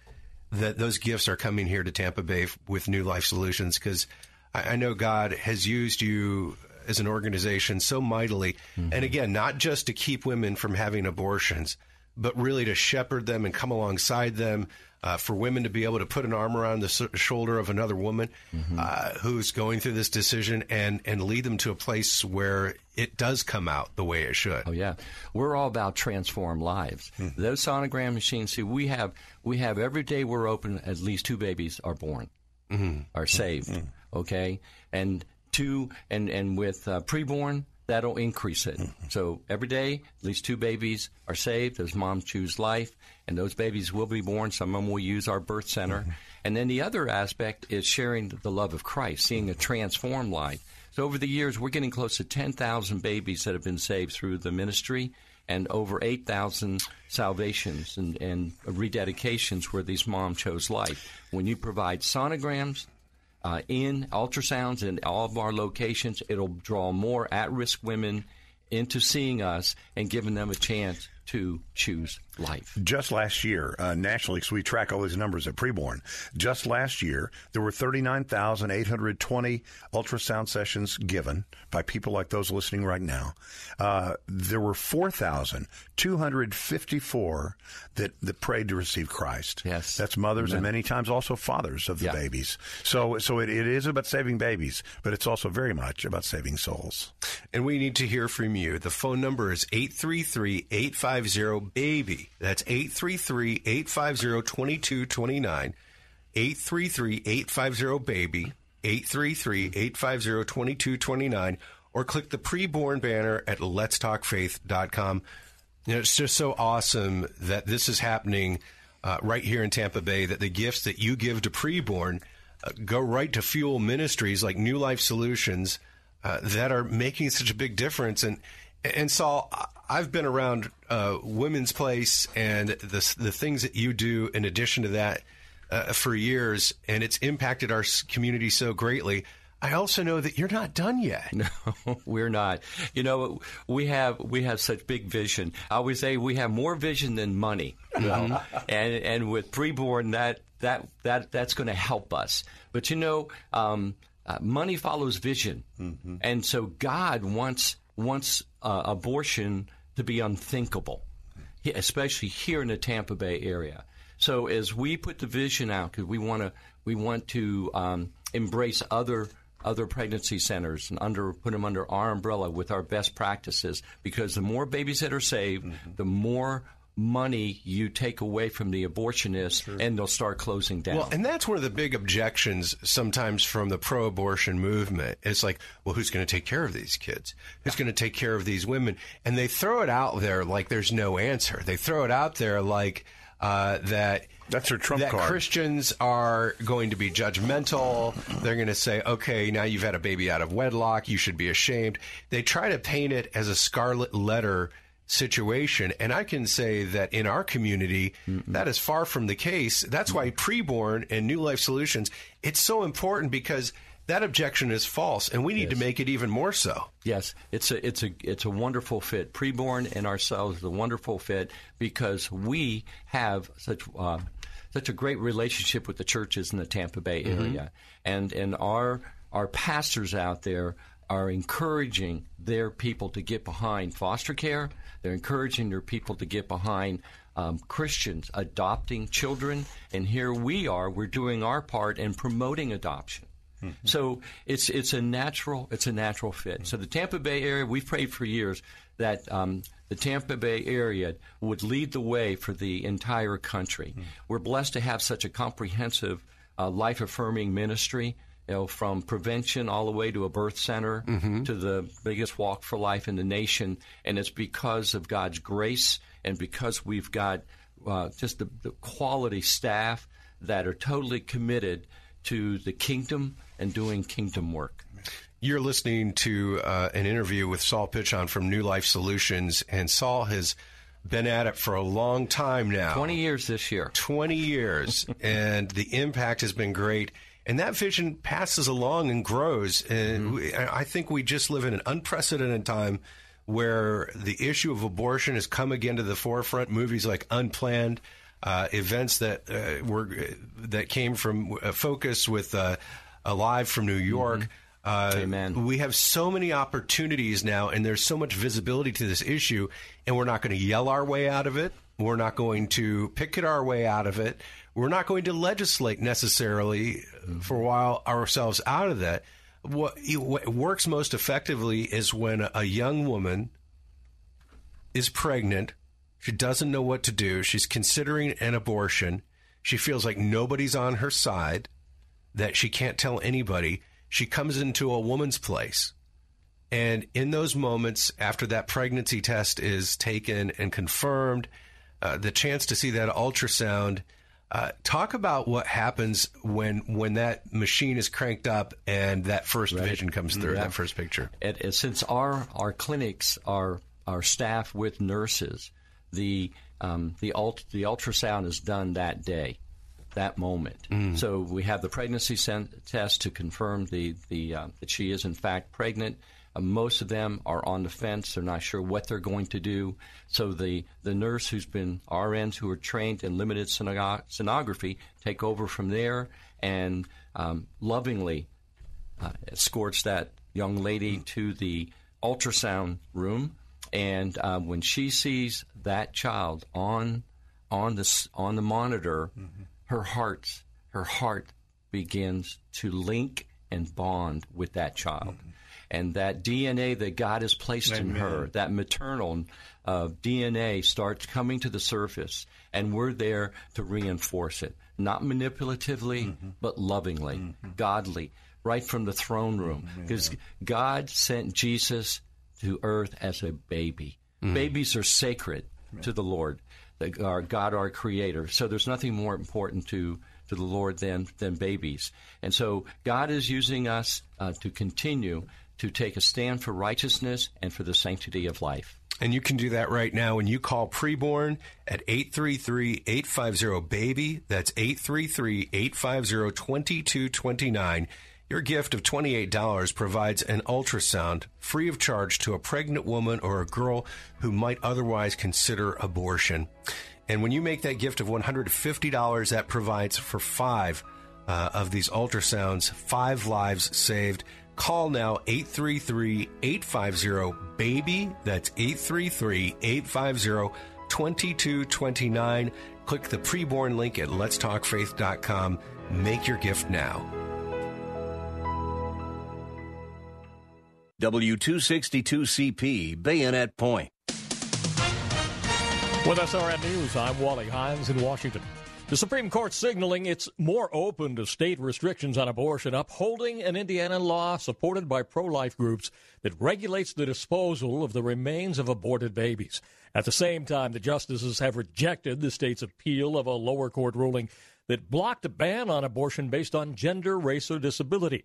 that those gifts are coming here to Tampa Bay with New Life Solutions because I, I know God has used you as an organization so mightily. Mm-hmm. And again, not just to keep women from having abortions, but really to shepherd them and come alongside them. Uh, for women to be able to put an arm around the shoulder of another woman uh, who's going through this decision and, and lead them to a place where it does come out the way it should. Oh yeah, we're all about transform lives. Those sonogram machines. See, we have we have every day we're open. At least two babies are born, are saved. Okay, and two and and with uh, preborn that'll increase it. So every day, at least two babies are saved. Those moms choose life, and those babies will be born. Some of them will use our birth center. And then the other aspect is sharing the love of Christ, seeing a transformed life. So over the years, we're getting close to 10,000 babies that have been saved through the ministry and over 8,000 salvations and, and rededications where these moms chose life. When you provide sonograms, uh, in ultrasounds in all of our locations, it'll draw more at risk women into seeing us and giving them a chance to choose life. Just last year, uh, nationally, because we track all these numbers at preborn, just last year, there were 39,820 ultrasound sessions given by people like those listening right now. Uh, there were 4,254 that, that prayed to receive Christ. Yes. That's mothers and many times also fathers of the babies. So, so it, it is about saving babies, but it's also very much about saving souls. And we need to hear from you. The phone number is 833 850 BABY. That's 833 850 2229. 833 850 BABY. 833 850 2229. Or click the preborn banner at letstalkfaith.com. You know, it's just so awesome that this is happening uh, right here in Tampa Bay, that the gifts that you give to preborn uh, go right to fuel ministries like New Life Solutions uh, that are making such a big difference. And and Saul, I've been around uh, Women's Place and the the things that you do in addition to that uh, for years, and it's impacted our community so greatly. I also know that you're not done yet. <laughs> No, we're not. You know, we have we have such big vision. I always say we have more vision than money, Mhm. <laughs> and and with preborn that that that that's going to help us. But you know, um, uh, money follows vision, and so God wants wants uh, abortion to be unthinkable, especially here in the Tampa Bay area. So as we put the vision out, because we want to we want to um, embrace other other pregnancy centers and under put them under our umbrella with our best practices. Because the more babies that are saved, the more money you take away from the abortionists, and they'll start closing down. Well, and that's one of the big objections sometimes from the pro abortion movement. It's like, well, who's going to take care of these kids? Who's going to take care of these women? And they throw it out there like there's no answer. They throw it out there like uh, that. That's their trump that card. Christians are going to be judgmental. They're going to say, okay, now you've had a baby out of wedlock. You should be ashamed. They try to paint it as a scarlet letter situation. And I can say that in our community, that is far from the case. That's why preborn and New Life Solutions, it's so important because that objection is false, and we need yes. to make it even more so. Yes, it's a it's a it's a wonderful fit. Preborn and ourselves is a wonderful fit because we have such. Uh, such a great relationship with the churches in the Tampa Bay mm-hmm. area, mm-hmm. and and our our pastors out there are encouraging their people to get behind foster care. They're encouraging their people to get behind um, Christians adopting children, and here we are. We're doing our part in promoting adoption. Mm-hmm. So it's it's a natural it's a natural fit. Mm-hmm. So the Tampa Bay area, we've prayed for years that um, the Tampa Bay area would lead the way for the entire country. Mm-hmm. We're blessed to have such a comprehensive uh, life affirming ministry. You know, from prevention all the way to a birth center mm-hmm. to the biggest walk for life in the nation, and it's because of God's grace and because we've got uh, just the, the quality staff that are totally committed to the kingdom and doing kingdom work. You're listening to uh, an interview with Saul Pichon from New Life Solutions, and Saul has been at it for a long time now 20 years this year. 20 years, <laughs> and the impact has been great. And that vision passes along and grows. And mm-hmm. we, I think we just live in an unprecedented time where the issue of abortion has come again to the forefront. Movies like Unplanned uh, events that uh, were that came from a Focus with uh, Alive from New York. Mm-hmm. Uh, Amen. We have so many opportunities now, and there's so much visibility to this issue, and we're not going to yell our way out of it. We're not going to picket our way out of it. We're not going to legislate necessarily for a while ourselves out of that. What, what works most effectively is when a young woman is pregnant she doesn't know what to do. She's considering an abortion. She feels like nobody's on her side, that she can't tell anybody. She comes into a woman's place. And in those moments, after that pregnancy test is taken and confirmed, uh, the chance to see that ultrasound, uh, talk about what happens when when that machine is cranked up and that first right. vision comes through, yeah. that first picture. It, it, since our our clinics are are staffed with nurses, the um, the, ult- the ultrasound is done that day, that moment. Mm. So we have the pregnancy sen- test to confirm the, the uh, that she is in fact pregnant. Uh, most of them are on the fence; they're not sure what they're going to do. So the the nurse who's been RNs who are trained in limited sonography take over from there and um, lovingly uh, escorts that young lady to the ultrasound room and um, when she sees that child on on the on the monitor, mm-hmm. her heart her heart begins to link and bond with that child. Mm-hmm. And that DNA that God has placed Amen. in her, that maternal uh, DNA, starts coming to the surface, and we're there to reinforce it, not manipulatively, mm-hmm. but lovingly, mm-hmm. godly, right from the throne room, because mm-hmm. God sent Jesus to earth as a baby. Mm. Babies are sacred right. to the Lord, our God, our Creator. So there's nothing more important to to the Lord than than babies. And so God is using us uh, to continue to take a stand for righteousness and for the sanctity of life. And you can do that right now when you call preborn at 833 850 BABY. That's 833 850 2229. Your gift of $28 provides an ultrasound free of charge to a pregnant woman or a girl who might otherwise consider abortion. And when you make that gift of $150, that provides for five uh, of these ultrasounds, five lives saved. Call now 833 850 BABY. That's 833 850 2229. Click the preborn link at letstalkfaith.com. Make your gift now. W262CP, Bayonet Point. With SRN News, I'm Wally Hindes in Washington. The Supreme Court signaling it's more open to state restrictions on abortion, upholding an Indiana law supported by pro life groups that regulates the disposal of the remains of aborted babies. At the same time, the justices have rejected the state's appeal of a lower court ruling that blocked a ban on abortion based on gender, race, or disability.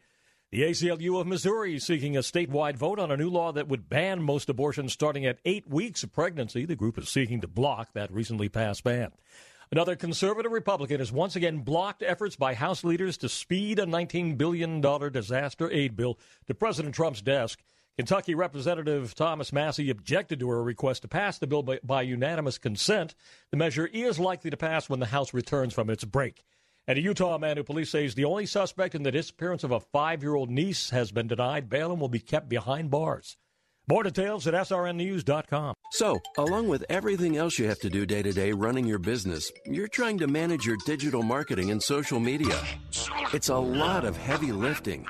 The ACLU of Missouri is seeking a statewide vote on a new law that would ban most abortions starting at eight weeks of pregnancy. The group is seeking to block that recently passed ban. Another conservative Republican has once again blocked efforts by House leaders to speed a $19 billion disaster aid bill to President Trump's desk. Kentucky Representative Thomas Massie objected to her request to pass the bill by, by, unanimous consent. The measure is likely to pass when the House returns from its break. And a Utah man who police say is the only suspect in the disappearance of a five year old niece has been denied bail and will be kept behind bars. More details at srnnews.com. So, along with everything else you have to do day to day running your business, you're trying to manage your digital marketing and social media. It's a lot of heavy lifting.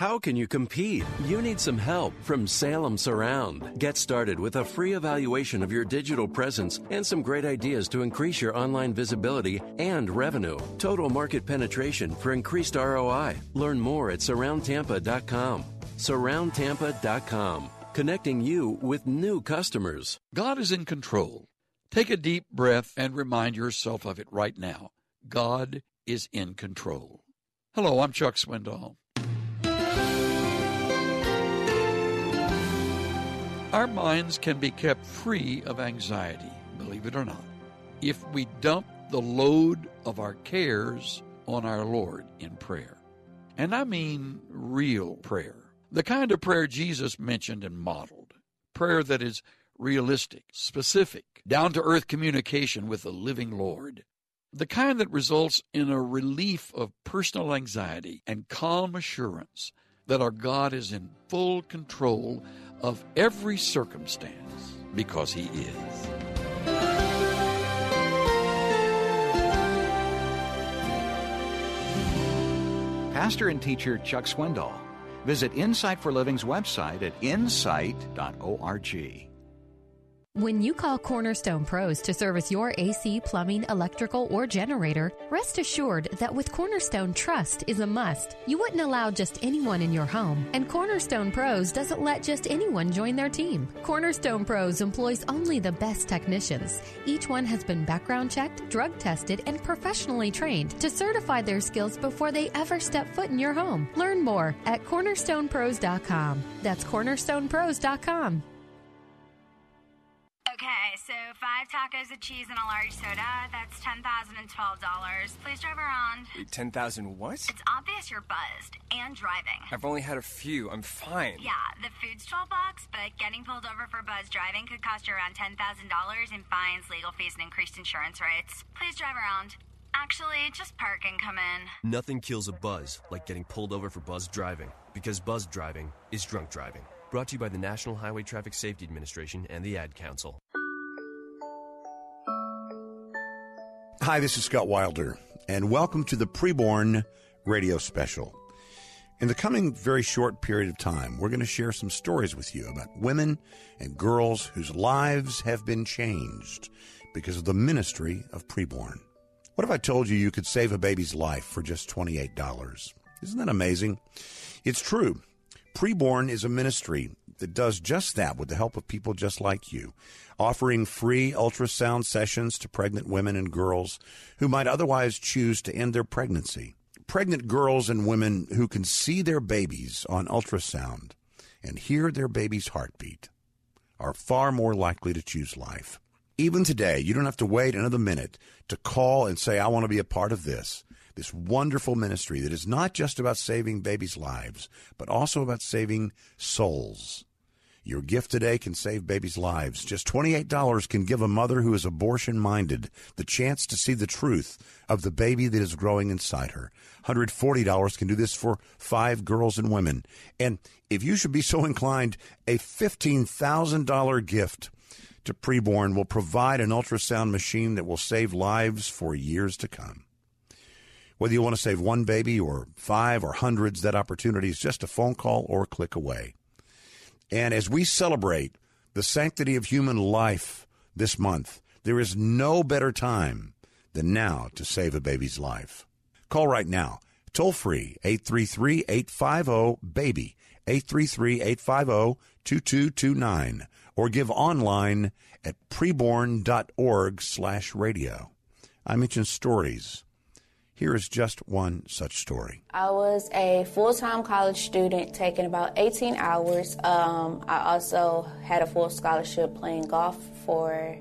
How can you compete? You need some help from Salem Surround. Get started with a free evaluation of your digital presence and some great ideas to increase your online visibility and revenue. Total market penetration for increased ROI. Learn more at surroundtampa.com. Surroundtampa.com, connecting you with new customers. God is in control. Take a deep breath and remind yourself of it right now. God is in control. Hello, I'm Chuck Swindoll. Our minds can be kept free of anxiety, believe it or not, if we dump the load of our cares on our Lord in prayer. And I mean real prayer. The kind of prayer Jesus mentioned and modeled. Prayer that is realistic, specific, down to earth communication with the living Lord. The kind that results in a relief of personal anxiety and calm assurance that our God is in full control of every circumstance because He is. Pastor and teacher Chuck Swindoll. Visit Insight for Living's website at insight.org. When you call Cornerstone Pros to service your AC, plumbing, electrical, or generator, rest assured that with Cornerstone, trust is a must. You wouldn't allow just anyone in your home, and Cornerstone Pros doesn't let just anyone join their team. Cornerstone Pros employs only the best technicians. Each one has been background checked, drug tested, and professionally trained to certify their skills before they ever step foot in your home. Learn more at cornerstonepros.com. That's cornerstonepros.com. Okay, so five tacos of cheese and a large soda. That's ten thousand and twelve dollars. Please drive around. Ten thousand what? It's obvious you're buzzed and driving. I've only had a few. I'm fine. Yeah, the food's twelve bucks, but getting pulled over for buzz driving could cost you around ten thousand dollars in fines, legal fees, and increased insurance rates. Please drive around. Actually, just park and come in. Nothing kills a buzz like getting pulled over for buzz driving, because buzz driving is drunk driving. Brought to you by the National Highway Traffic Safety Administration and the Ad Council. Hi, this is Scott Wilder, and welcome to the Preborn Radio Special. In the coming very short period of time, we're going to share some stories with you about women and girls whose lives have been changed because of the ministry of Preborn. What if I told you you could save a baby's life for just $28? Isn't that amazing? It's true. Preborn is a ministry that does just that with the help of people just like you, offering free ultrasound sessions to pregnant women and girls who might otherwise choose to end their pregnancy. Pregnant girls and women who can see their babies on ultrasound and hear their baby's heartbeat are far more likely to choose life. Even today, you don't have to wait another minute to call and say, I want to be a part of this this wonderful ministry that is not just about saving babies' lives, but also about saving souls. Your gift today can save babies' lives. Just $28 can give a mother who is abortion minded the chance to see the truth of the baby that is growing inside her. $140 can do this for five girls and women. And if you should be so inclined, a $15,000 gift to preborn will provide an ultrasound machine that will save lives for years to come. Whether you want to save one baby or five or hundreds, that opportunity is just a phone call or click away. And as we celebrate the sanctity of human life this month, there is no better time than now to save a baby's life. Call right now, toll free, 833 850 BABY, 833 850 2229, or give online at preborn.org slash radio. I mentioned stories here is just one such story. I was a full time college student taking about 18 hours. Um, I also had a full scholarship playing golf for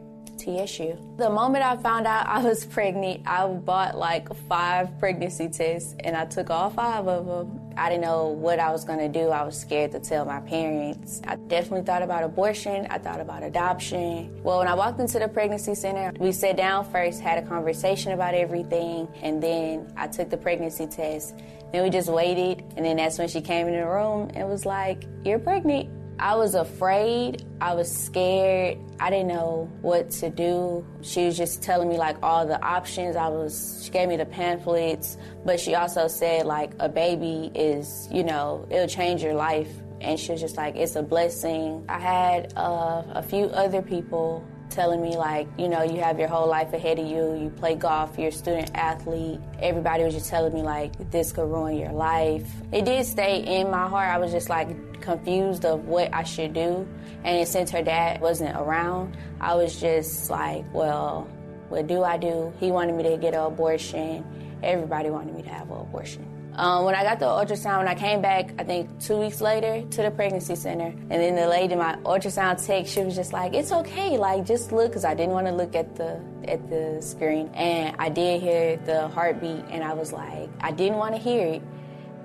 TSU. The moment I found out I was pregnant, I bought like five pregnancy tests and I took all five of them. I didn't know what I was going to do. I was scared to tell my parents. I definitely thought about abortion. I thought about adoption. Well, when I walked into the pregnancy center, we sat down first, had a conversation about everything, and then I took the pregnancy test. Then we just waited, and then that's when she came in the room and was like, You're pregnant. I was afraid. I was scared. I didn't know what to do. She was just telling me like all the options. I was she gave me the pamphlets, but she also said like a baby is, you know, it'll change your life. And she was just like, it's a blessing. I had uh, a few other people telling me like, you know, you have your whole life ahead of you. You play golf, you're a student athlete. Everybody was just telling me like this could ruin your life. It did stay in my heart. I was just like confused of what I should do. And since her dad wasn't around, I was just like, well, what do I do? He wanted me to get an abortion. Everybody wanted me to have an abortion. Um, when I got the ultrasound, when I came back, I think two weeks later to the pregnancy center, and then the lady, my ultrasound tech, she was just like, "It's okay, like just look," because I didn't want to look at the at the screen, and I did hear the heartbeat, and I was like, I didn't want to hear it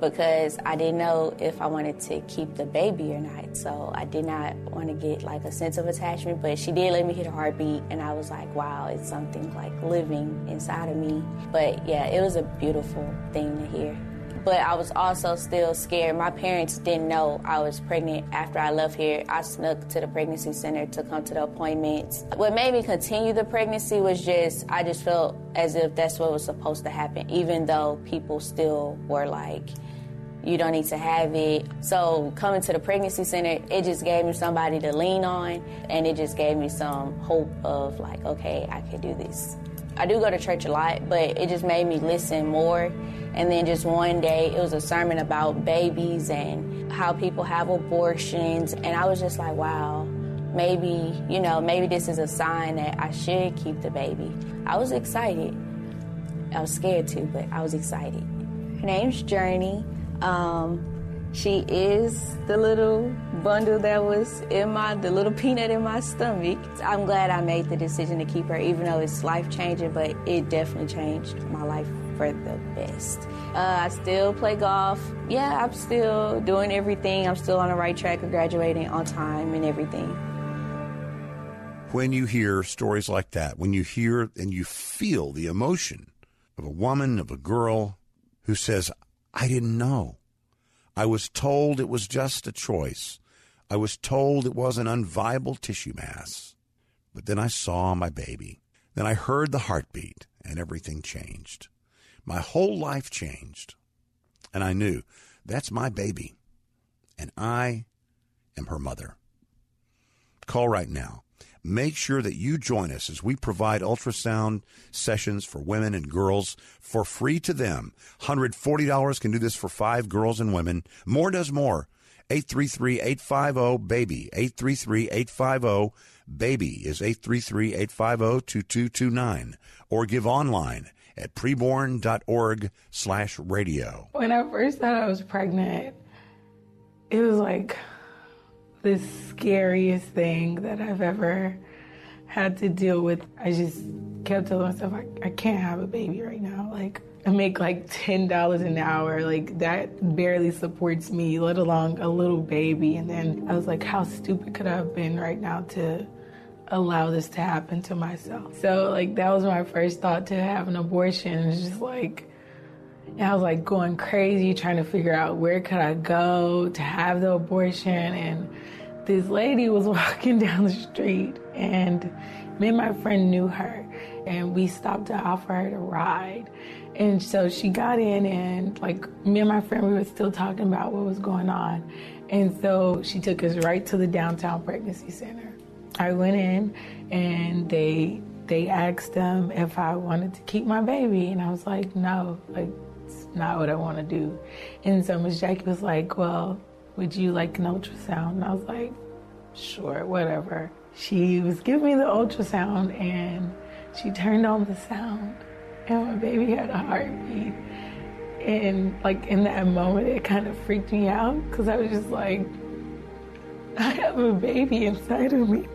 because I didn't know if I wanted to keep the baby or not. So I did not want to get like a sense of attachment, but she did let me hear the heartbeat and I was like, wow, it's something like living inside of me. But yeah, it was a beautiful thing to hear but I was also still scared. My parents didn't know I was pregnant after I left here. I snuck to the pregnancy center to come to the appointments. What made me continue the pregnancy was just, I just felt as if that's what was supposed to happen, even though people still were like, you don't need to have it. So coming to the pregnancy center, it just gave me somebody to lean on, and it just gave me some hope of like, okay, I can do this. I do go to church a lot, but it just made me listen more. And then just one day, it was a sermon about babies and how people have abortions. And I was just like, wow, maybe, you know, maybe this is a sign that I should keep the baby. I was excited. I was scared too, but I was excited. Her name's Journey. Um, she is the little bundle that was in my, the little peanut in my stomach. I'm glad I made the decision to keep her, even though it's life changing, but it definitely changed my life for the best. Uh, I still play golf. Yeah, I'm still doing everything. I'm still on the right track of graduating on time and everything. When you hear stories like that, when you hear and you feel the emotion of a woman, of a girl who says, I didn't know. I was told it was just a choice. I was told it was an unviable tissue mass. But then I saw my baby. Then I heard the heartbeat, and everything changed. My whole life changed. And I knew that's my baby, and I am her mother. Call right now. Make sure that you join us as we provide ultrasound sessions for women and girls for free to them. $140 can do this for five girls and women. More does more. 833-850-BABY. 833-850-BABY is 833-850-2229. Or give online at preborn.org slash radio. When I first thought I was pregnant, it was like the scariest thing that I've ever had to deal with. I just kept telling myself, I, I can't have a baby right now. Like, I make like $10 an hour. Like, that barely supports me, let alone a little baby. And then I was like, how stupid could I have been right now to allow this to happen to myself? So, like, that was my first thought to have an abortion. It's just like, I was like going crazy trying to figure out where could I go to have the abortion. And this lady was <laughs> walking down the street and me and my friend knew her. And we stopped to offer her to ride. And so she got in and like me and my friend we were still talking about what was going on. And so she took us right to the downtown pregnancy center i went in and they they asked them if i wanted to keep my baby and i was like no like it's not what i want to do and so miss jackie was like well would you like an ultrasound? And I was like, sure, whatever. She was giving me the ultrasound and she turned on the sound and my baby had a heartbeat. And like in that moment, it kind of freaked me out because I was just like, <laughs> I have a baby inside of me.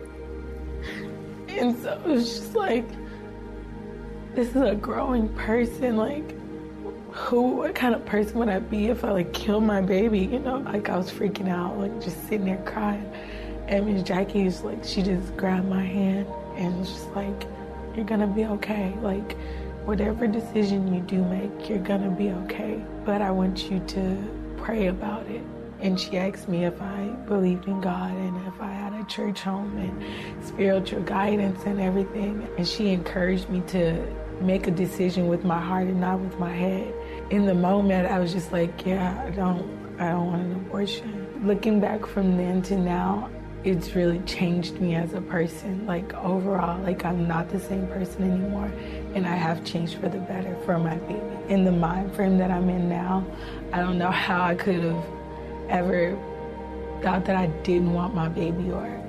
And so it was just like, this is a growing person. Like, who, what kind of person would I be if I like killed my baby? You know, like I was freaking out, like just sitting there crying. And Miss Jackie was like, she just grabbed my hand and was just like, you're gonna be okay. Like, whatever decision you do make, you're gonna be okay. But I want you to pray about it. And she asked me if I believed in God and if I had a church home and spiritual guidance and everything. And she encouraged me to make a decision with my heart and not with my head. In the moment, I was just like, yeah, I don't, I don't want an abortion. Looking back from then to now, it's really changed me as a person. Like overall, like I'm not the same person anymore, and I have changed for the better for my baby. In the mind frame that I'm in now, I don't know how I could have ever thought that I didn't want my baby or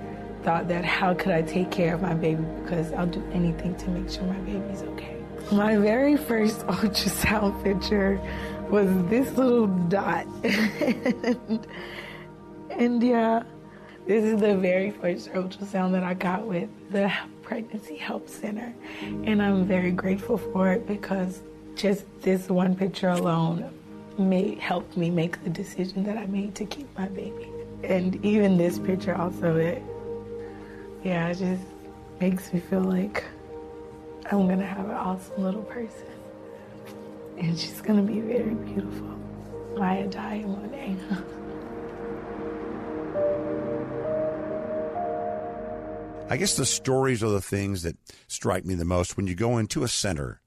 thought that how could I take care of my baby because I'll do anything to make sure my baby's okay. My very first <laughs> ultrasound picture was this little dot. <laughs> and, and yeah, this is the very first ultrasound that I got with the Pregnancy Help Center. And I'm very grateful for it because just this one picture alone made helped me make the decision that I made to keep my baby. And even this picture also it yeah, it just makes me feel like I'm gonna have an awesome little person. And she's gonna be very beautiful. Maya die one day. I guess the stories are the things that strike me the most when you go into a center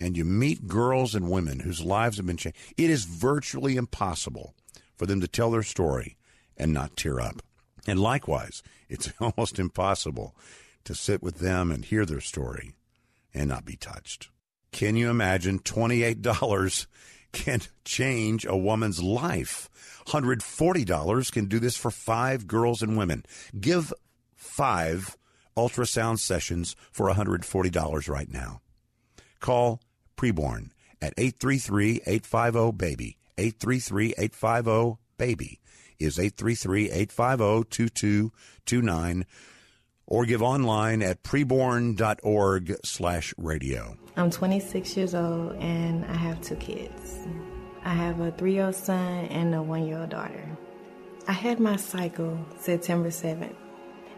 and you meet girls and women whose lives have been changed. It is virtually impossible for them to tell their story and not tear up. And likewise, <laughs> it's almost impossible to sit with them and hear their story and not be touched. Can you imagine $28 can change a woman's life? $140 can do this for five girls and women. Give five ultrasound sessions for $140 right now. Call preborn at 833-850-BABY. 833-850-BABY is 833-850-2229 or give online at preborn.org slash radio. I'm 26 years old and I have two kids. I have a three-year-old son and a one-year-old daughter. I had my cycle September 7th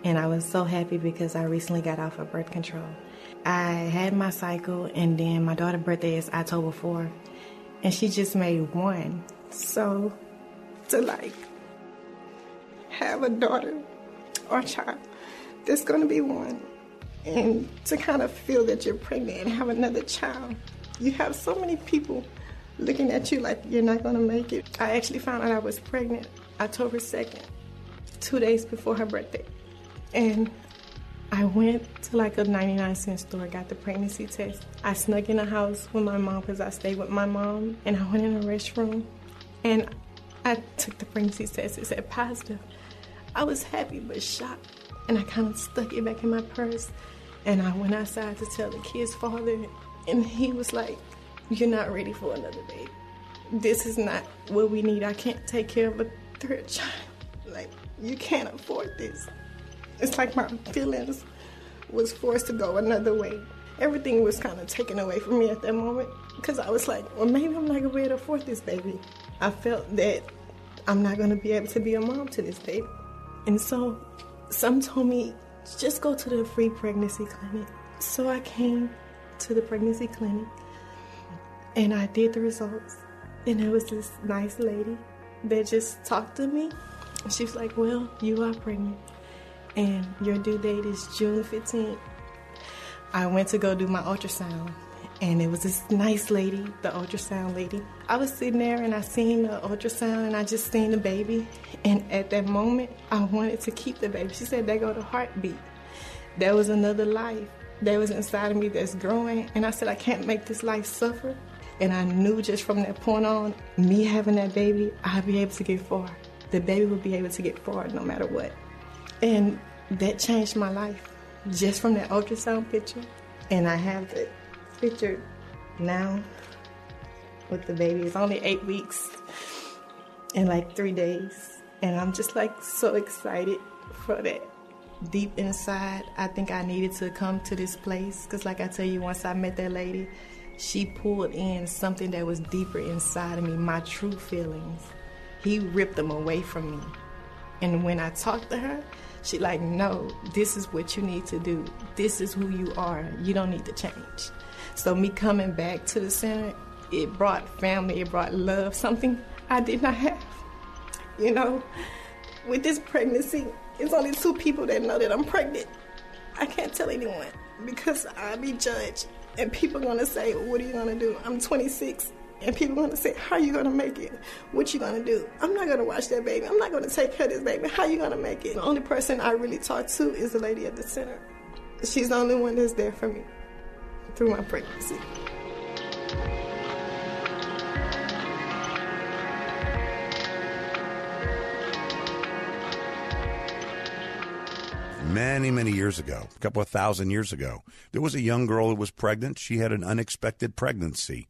and I was so happy because I recently got off of birth control. I had my cycle, and then my daughter's birthday is October 4th, and she just made one. So, to like have a daughter or child that's gonna be one, and to kind of feel that you're pregnant and have another child, you have so many people looking at you like you're not gonna make it. I actually found out I was pregnant October 2nd, two days before her birthday. And I went to like a 99 cent store, got the pregnancy test. I snuck in the house with my mom because I stayed with my mom, and I went in the restroom and I took the pregnancy test. It said positive. I was happy but shocked, and I kind of stuck it back in my purse. And I went outside to tell the kid's father, and he was like, You're not ready for another baby. This is not what we need. I can't take care of a third <laughs> child. Like, you can't afford this. It's like my feelings was forced to go another way. Everything was kind of taken away from me at that moment because I was like, well, maybe I'm not to be able to afford this baby. I felt that I'm not going to be able to be a mom to this baby. And so some told me, just go to the free pregnancy clinic. So I came to the pregnancy clinic and I did the results. And there was this nice lady that just talked to me. And she was like, well, you are pregnant and your due date is June 15th. I went to go do my ultrasound, and it was this nice lady, the ultrasound lady. I was sitting there and I seen the ultrasound, and I just seen the baby, and at that moment, I wanted to keep the baby. She said, "There go the heartbeat." There was another life that was inside of me that's growing, and I said, "I can't make this life suffer." And I knew just from that point on, me having that baby, I'd be able to get far. The baby would be able to get far no matter what. And that changed my life just from that ultrasound picture. And I have the picture now with the baby. It's only eight weeks and like three days. And I'm just like so excited for that deep inside, I think I needed to come to this place. Because, like I tell you, once I met that lady, she pulled in something that was deeper inside of me, my true feelings. He ripped them away from me. And when I talked to her, she like, no, this is what you need to do. This is who you are. You don't need to change. So me coming back to the center, it brought family, it brought love, something I did not have. You know, with this pregnancy, it's only two people that know that I'm pregnant. I can't tell anyone because I'll be judged. And people gonna say, What are you gonna do? I'm 26. And people are gonna say, How are you gonna make it? What you gonna do? I'm not gonna watch that baby. I'm not gonna take care of this baby. How you gonna make it? The only person I really talk to is the lady at the center. She's the only one that's there for me through my pregnancy. many, many years ago, a couple of thousand years ago, there was a young girl who was pregnant. She had an unexpected pregnancy.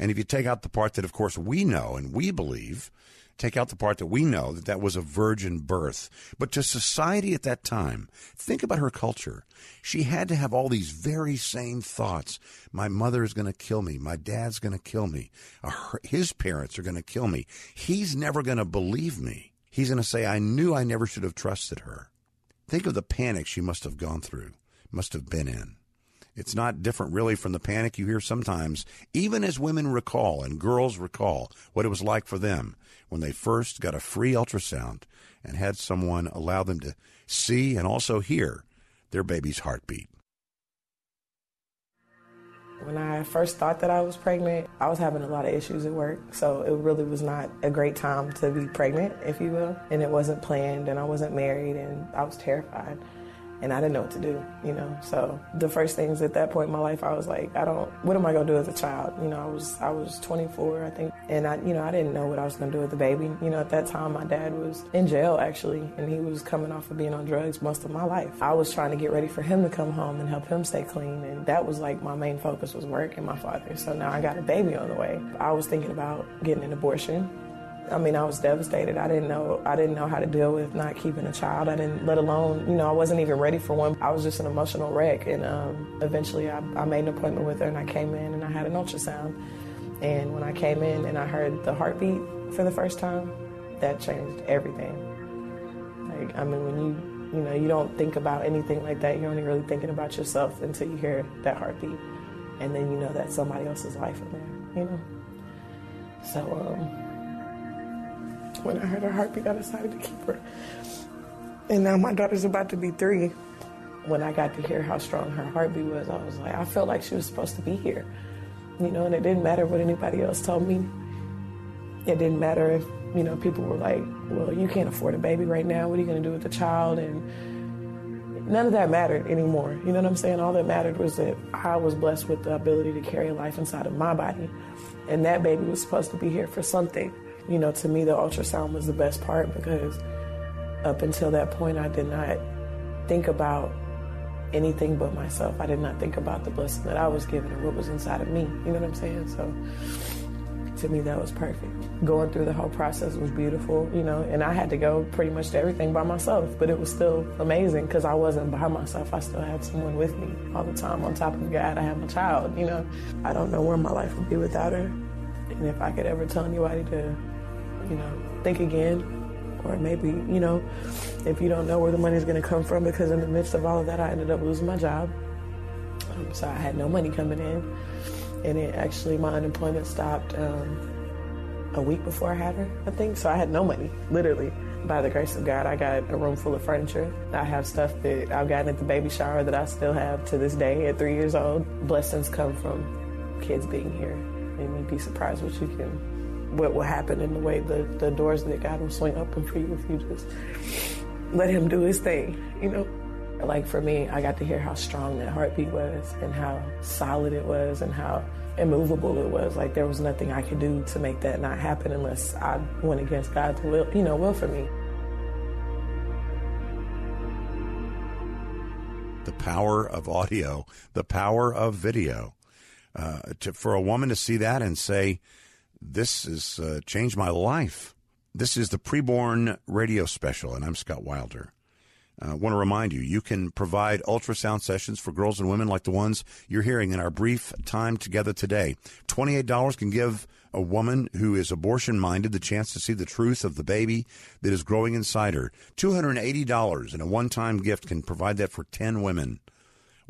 And if you take out the part that, of course, we know and we believe, take out the part that we know that that was a virgin birth. But to society at that time, think about her culture. She had to have all these very same thoughts. My mother is going to kill me. My dad's going to kill me. Uh, his parents are going to kill me. He's never going to believe me. He's going to say, I knew I never should have trusted her. Think of the panic she must have gone through, must have been in. It's not different really from the panic you hear sometimes, even as women recall and girls recall what it was like for them when they first got a free ultrasound and had someone allow them to see and also hear their baby's heartbeat. When I first thought that I was pregnant, I was having a lot of issues at work. So it really was not a great time to be pregnant, if you will. And it wasn't planned, and I wasn't married, and I was terrified and I didn't know what to do, you know. So the first things at that point in my life, I was like, I don't, what am I gonna do as a child? You know, I was I was 24, I think, and I, you know, I didn't know what I was gonna do with the baby. You know, at that time, my dad was in jail actually, and he was coming off of being on drugs most of my life. I was trying to get ready for him to come home and help him stay clean, and that was like my main focus was work and my father. So now I got a baby on the way. I was thinking about getting an abortion I mean, I was devastated. I didn't know I didn't know how to deal with not keeping a child. I didn't, let alone, you know, I wasn't even ready for one. I was just an emotional wreck. And um, eventually, I, I made an appointment with her, and I came in, and I had an ultrasound. And when I came in and I heard the heartbeat for the first time, that changed everything. Like, I mean, when you, you know, you don't think about anything like that. You're only really thinking about yourself until you hear that heartbeat, and then you know that somebody else's life in there. You know. So. Um, when I heard her heartbeat, I decided to keep her. And now my daughter's about to be three. When I got to hear how strong her heartbeat was, I was like, I felt like she was supposed to be here. You know, and it didn't matter what anybody else told me. It didn't matter if, you know, people were like, well, you can't afford a baby right now. What are you going to do with the child? And none of that mattered anymore. You know what I'm saying? All that mattered was that I was blessed with the ability to carry life inside of my body. And that baby was supposed to be here for something. You know, to me, the ultrasound was the best part because up until that point, I did not think about anything but myself. I did not think about the blessing that I was given and what was inside of me. You know what I'm saying? So to me, that was perfect. Going through the whole process was beautiful, you know, and I had to go pretty much to everything by myself, but it was still amazing because I wasn't by myself. I still had someone with me all the time. On top of God, I have my child, you know. I don't know where my life would be without her. And if I could ever tell anybody to you know, think again. Or maybe, you know, if you don't know where the money is going to come from, because in the midst of all of that, I ended up losing my job. Um, so I had no money coming in. And it actually, my unemployment stopped um, a week before I had her, I think. So I had no money, literally. By the grace of God, I got a room full of furniture. I have stuff that I've gotten at the baby shower that I still have to this day at three years old. Blessings come from kids being here. And you'd be surprised what you can what will happen in the way the, the doors that God will swing open for you if you just let Him do His thing, you know? Like for me, I got to hear how strong that heartbeat was and how solid it was and how immovable it was. Like there was nothing I could do to make that not happen unless I went against God's will, you know, will for me. The power of audio, the power of video. Uh, to, for a woman to see that and say, this has uh, changed my life. This is the preborn radio special, and I'm Scott Wilder. I uh, want to remind you, you can provide ultrasound sessions for girls and women like the ones you're hearing in our brief time together today. $28 can give a woman who is abortion minded the chance to see the truth of the baby that is growing inside her. $280 in a one time gift can provide that for 10 women.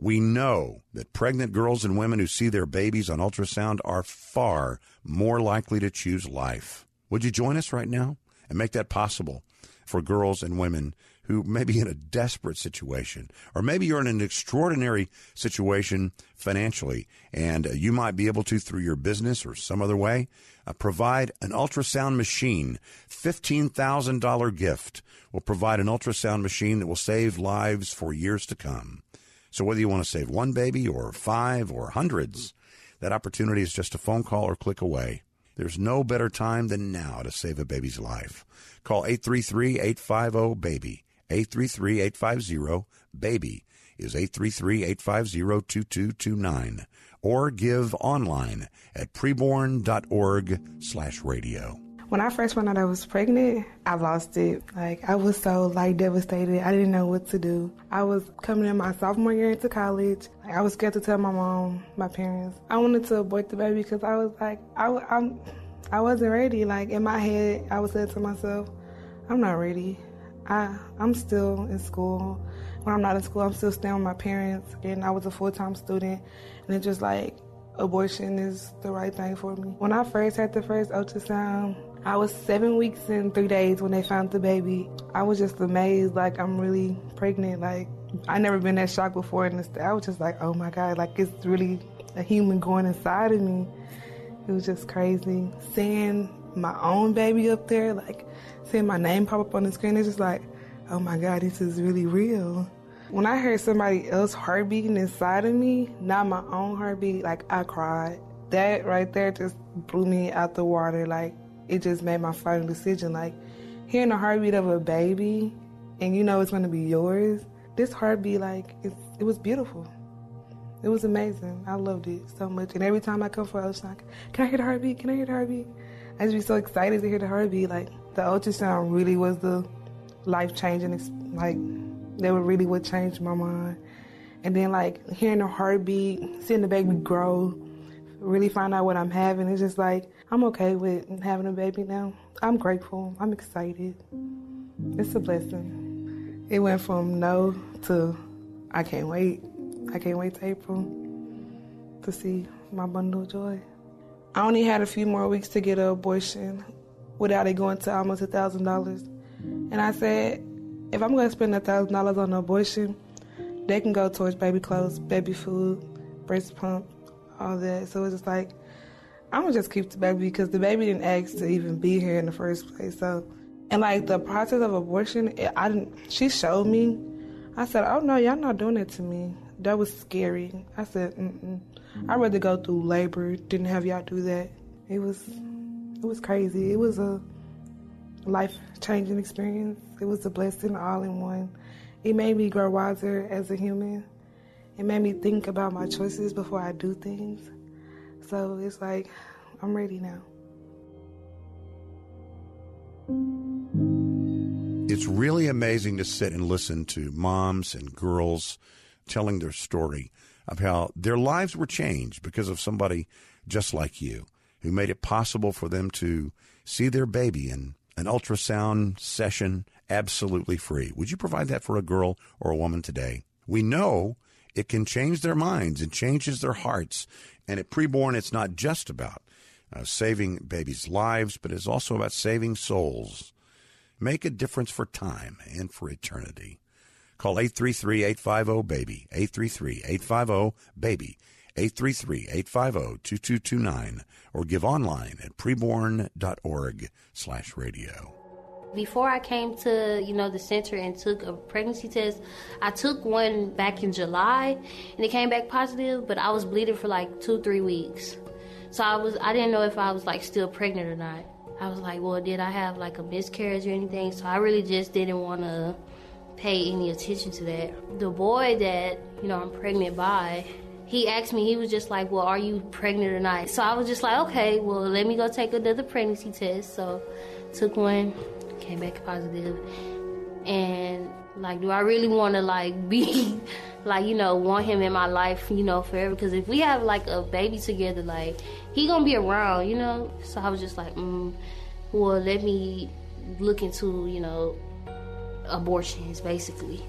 We know that pregnant girls and women who see their babies on ultrasound are far more likely to choose life. Would you join us right now and make that possible for girls and women who may be in a desperate situation, or maybe you're in an extraordinary situation financially, and uh, you might be able to, through your business or some other way, uh, provide an ultrasound machine. $15,000 gift will provide an ultrasound machine that will save lives for years to come. So whether you want to save one baby or five or hundreds, that opportunity is just a phone call or click away. There's no better time than now to save a baby's life. Call 833 850 BABY. 833-850-BABY is 833-850-2229 or give online at preborn.org slash radio. When I first found out I was pregnant, I lost it. Like I was so like devastated. I didn't know what to do. I was coming in my sophomore year into college. Like, I was scared to tell my mom, my parents. I wanted to abort the baby because I was like, I, I'm, I wasn't ready. Like in my head, I was saying to myself, I'm not ready. I I'm still in school. When I'm not in school, I'm still staying with my parents, and I was a full time student, and it's just like abortion is the right thing for me. When I first had the first ultrasound, I was seven weeks and three days when they found the baby. I was just amazed, like I'm really pregnant. Like I never been that shocked before, and I was just like, oh my god, like it's really a human going inside of me. It was just crazy seeing my own baby up there, like seeing my name pop up on the screen, it's just like, oh my God, this is really real. When I heard somebody else heart beating inside of me, not my own heartbeat, like I cried. That right there just blew me out the water. Like it just made my final decision. Like hearing the heartbeat of a baby and you know it's gonna be yours, this heartbeat like it was beautiful. It was amazing. I loved it so much. And every time I come for ultrasound, can I hear the heartbeat? Can I hear the heartbeat? I just be so excited to hear the heartbeat. Like the ultrasound really was the life changing, like, that was really what changed my mind. And then, like, hearing the heartbeat, seeing the baby grow, really find out what I'm having, it's just like, I'm okay with having a baby now. I'm grateful. I'm excited. It's a blessing. It went from no to I can't wait. I can't wait to April to see my bundle of joy. I only had a few more weeks to get an abortion without it going to almost a thousand dollars. And I said, if I'm going to spend a thousand dollars on an abortion, they can go towards baby clothes, baby food, breast pump, all that. So it's just like, I'm gonna just keep the baby because the baby didn't ask to even be here in the first place. So, and like the process of abortion, I didn't. She showed me. I said, "Oh no, y'all not doing it to me." That was scary. I said, Mm-mm. "I'd rather go through labor than have y'all do that." It was it was crazy. It was a life changing experience. It was a blessing all in one. It made me grow wiser as a human. It made me think about my choices before I do things. So it's like, I'm ready now. It's really amazing to sit and listen to moms and girls telling their story of how their lives were changed because of somebody just like you who made it possible for them to see their baby in an ultrasound session absolutely free. Would you provide that for a girl or a woman today? We know it can change their minds, it changes their hearts. And at preborn, it's not just about uh, saving babies' lives, but it's also about saving souls. Make a difference for time and for eternity. Call 833 850 BABY, 833 850 BABY. 833-850-2229 or give online at preborn.org slash radio. Before I came to, you know, the center and took a pregnancy test, I took one back in July and it came back positive, but I was bleeding for like two, three weeks. So I was I didn't know if I was like still pregnant or not. I was like, well, did I have like a miscarriage or anything? So I really just didn't want to pay any attention to that. The boy that, you know, I'm pregnant by, he asked me, he was just like, Well, are you pregnant or not? So I was just like, Okay, well, let me go take another pregnancy test. So took one, came back positive. And like, do I really want to like be, <laughs> like, you know, want him in my life, you know, forever? Because if we have like a baby together, like, he gonna be around, you know. So I was just like, mm, well, let me look into, you know, abortions basically.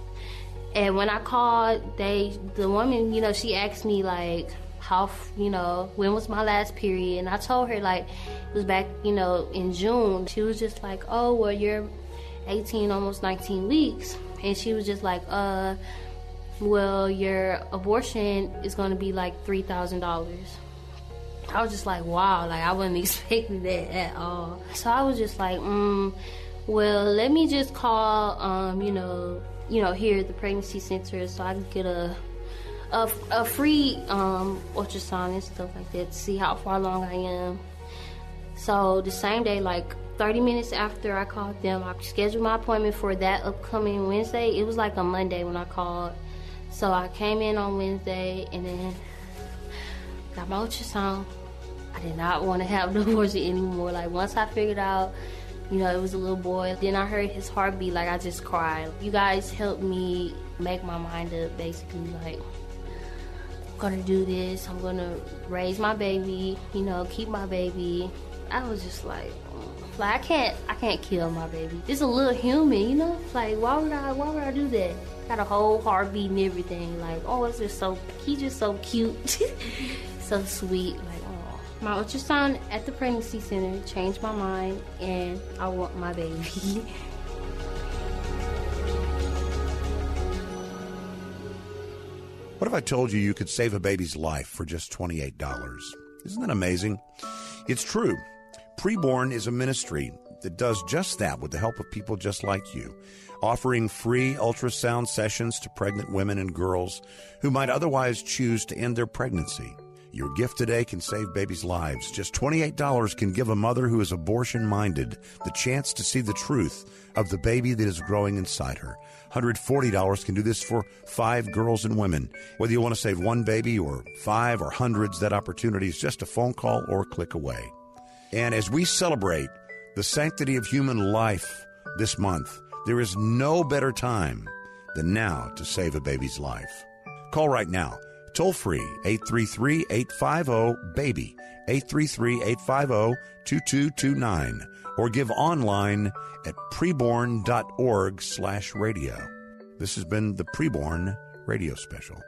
And when I called, they, the woman, you know, she asked me like, how, you know, when was my last period? And I told her like, it was back, you know, in June. She was just like, oh, well, you're 18, almost 19 weeks. And she was just like, uh, well, your abortion is going to be like $3,000. I was just like, wow, like I wasn't <laughs> expecting that at all. So I was just like, mm, well, let me just call, um, you know, you know, here at the pregnancy center so I can get a a, a free um, ultrasound and stuff like that to see how far along I am. So the same day, like 30 minutes after I called them, I scheduled my appointment for that upcoming Wednesday. It was like a Monday when I called. So I came in on Wednesday and then got my ultrasound. I did not want to have <laughs> the abortion anymore. Like once I figured out you know, it was a little boy. Then I heard his heartbeat, like I just cried. You guys helped me make my mind up, basically, like, gonna do this, I'm gonna raise my baby, you know, keep my baby. I was just like, mm. like I can't, I can't kill my baby. It's a little human, you know. Like, why would I, why would I do that? Got a whole heartbeat and everything. Like, oh, it's just so, he's just so cute, <laughs> so sweet. Like, oh, my ultrasound at the pregnancy center changed my mind, and I want my baby. <laughs> What if I told you you could save a baby's life for just $28? Isn't that amazing? It's true. Preborn is a ministry that does just that with the help of people just like you, offering free ultrasound sessions to pregnant women and girls who might otherwise choose to end their pregnancy. Your gift today can save babies' lives. Just $28 can give a mother who is abortion minded the chance to see the truth of the baby that is growing inside her. $140 can do this for five girls and women. Whether you want to save one baby or five or hundreds, that opportunity is just a phone call or click away. And as we celebrate the sanctity of human life this month, there is no better time than now to save a baby's life. Call right now Toll free 833 850 BABY, 833 850 2229, or give online at preborn.org slash radio. This has been the Preborn Radio Special.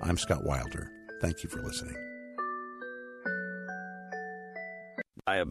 I'm Scott Wilder. Thank you for listening. I am.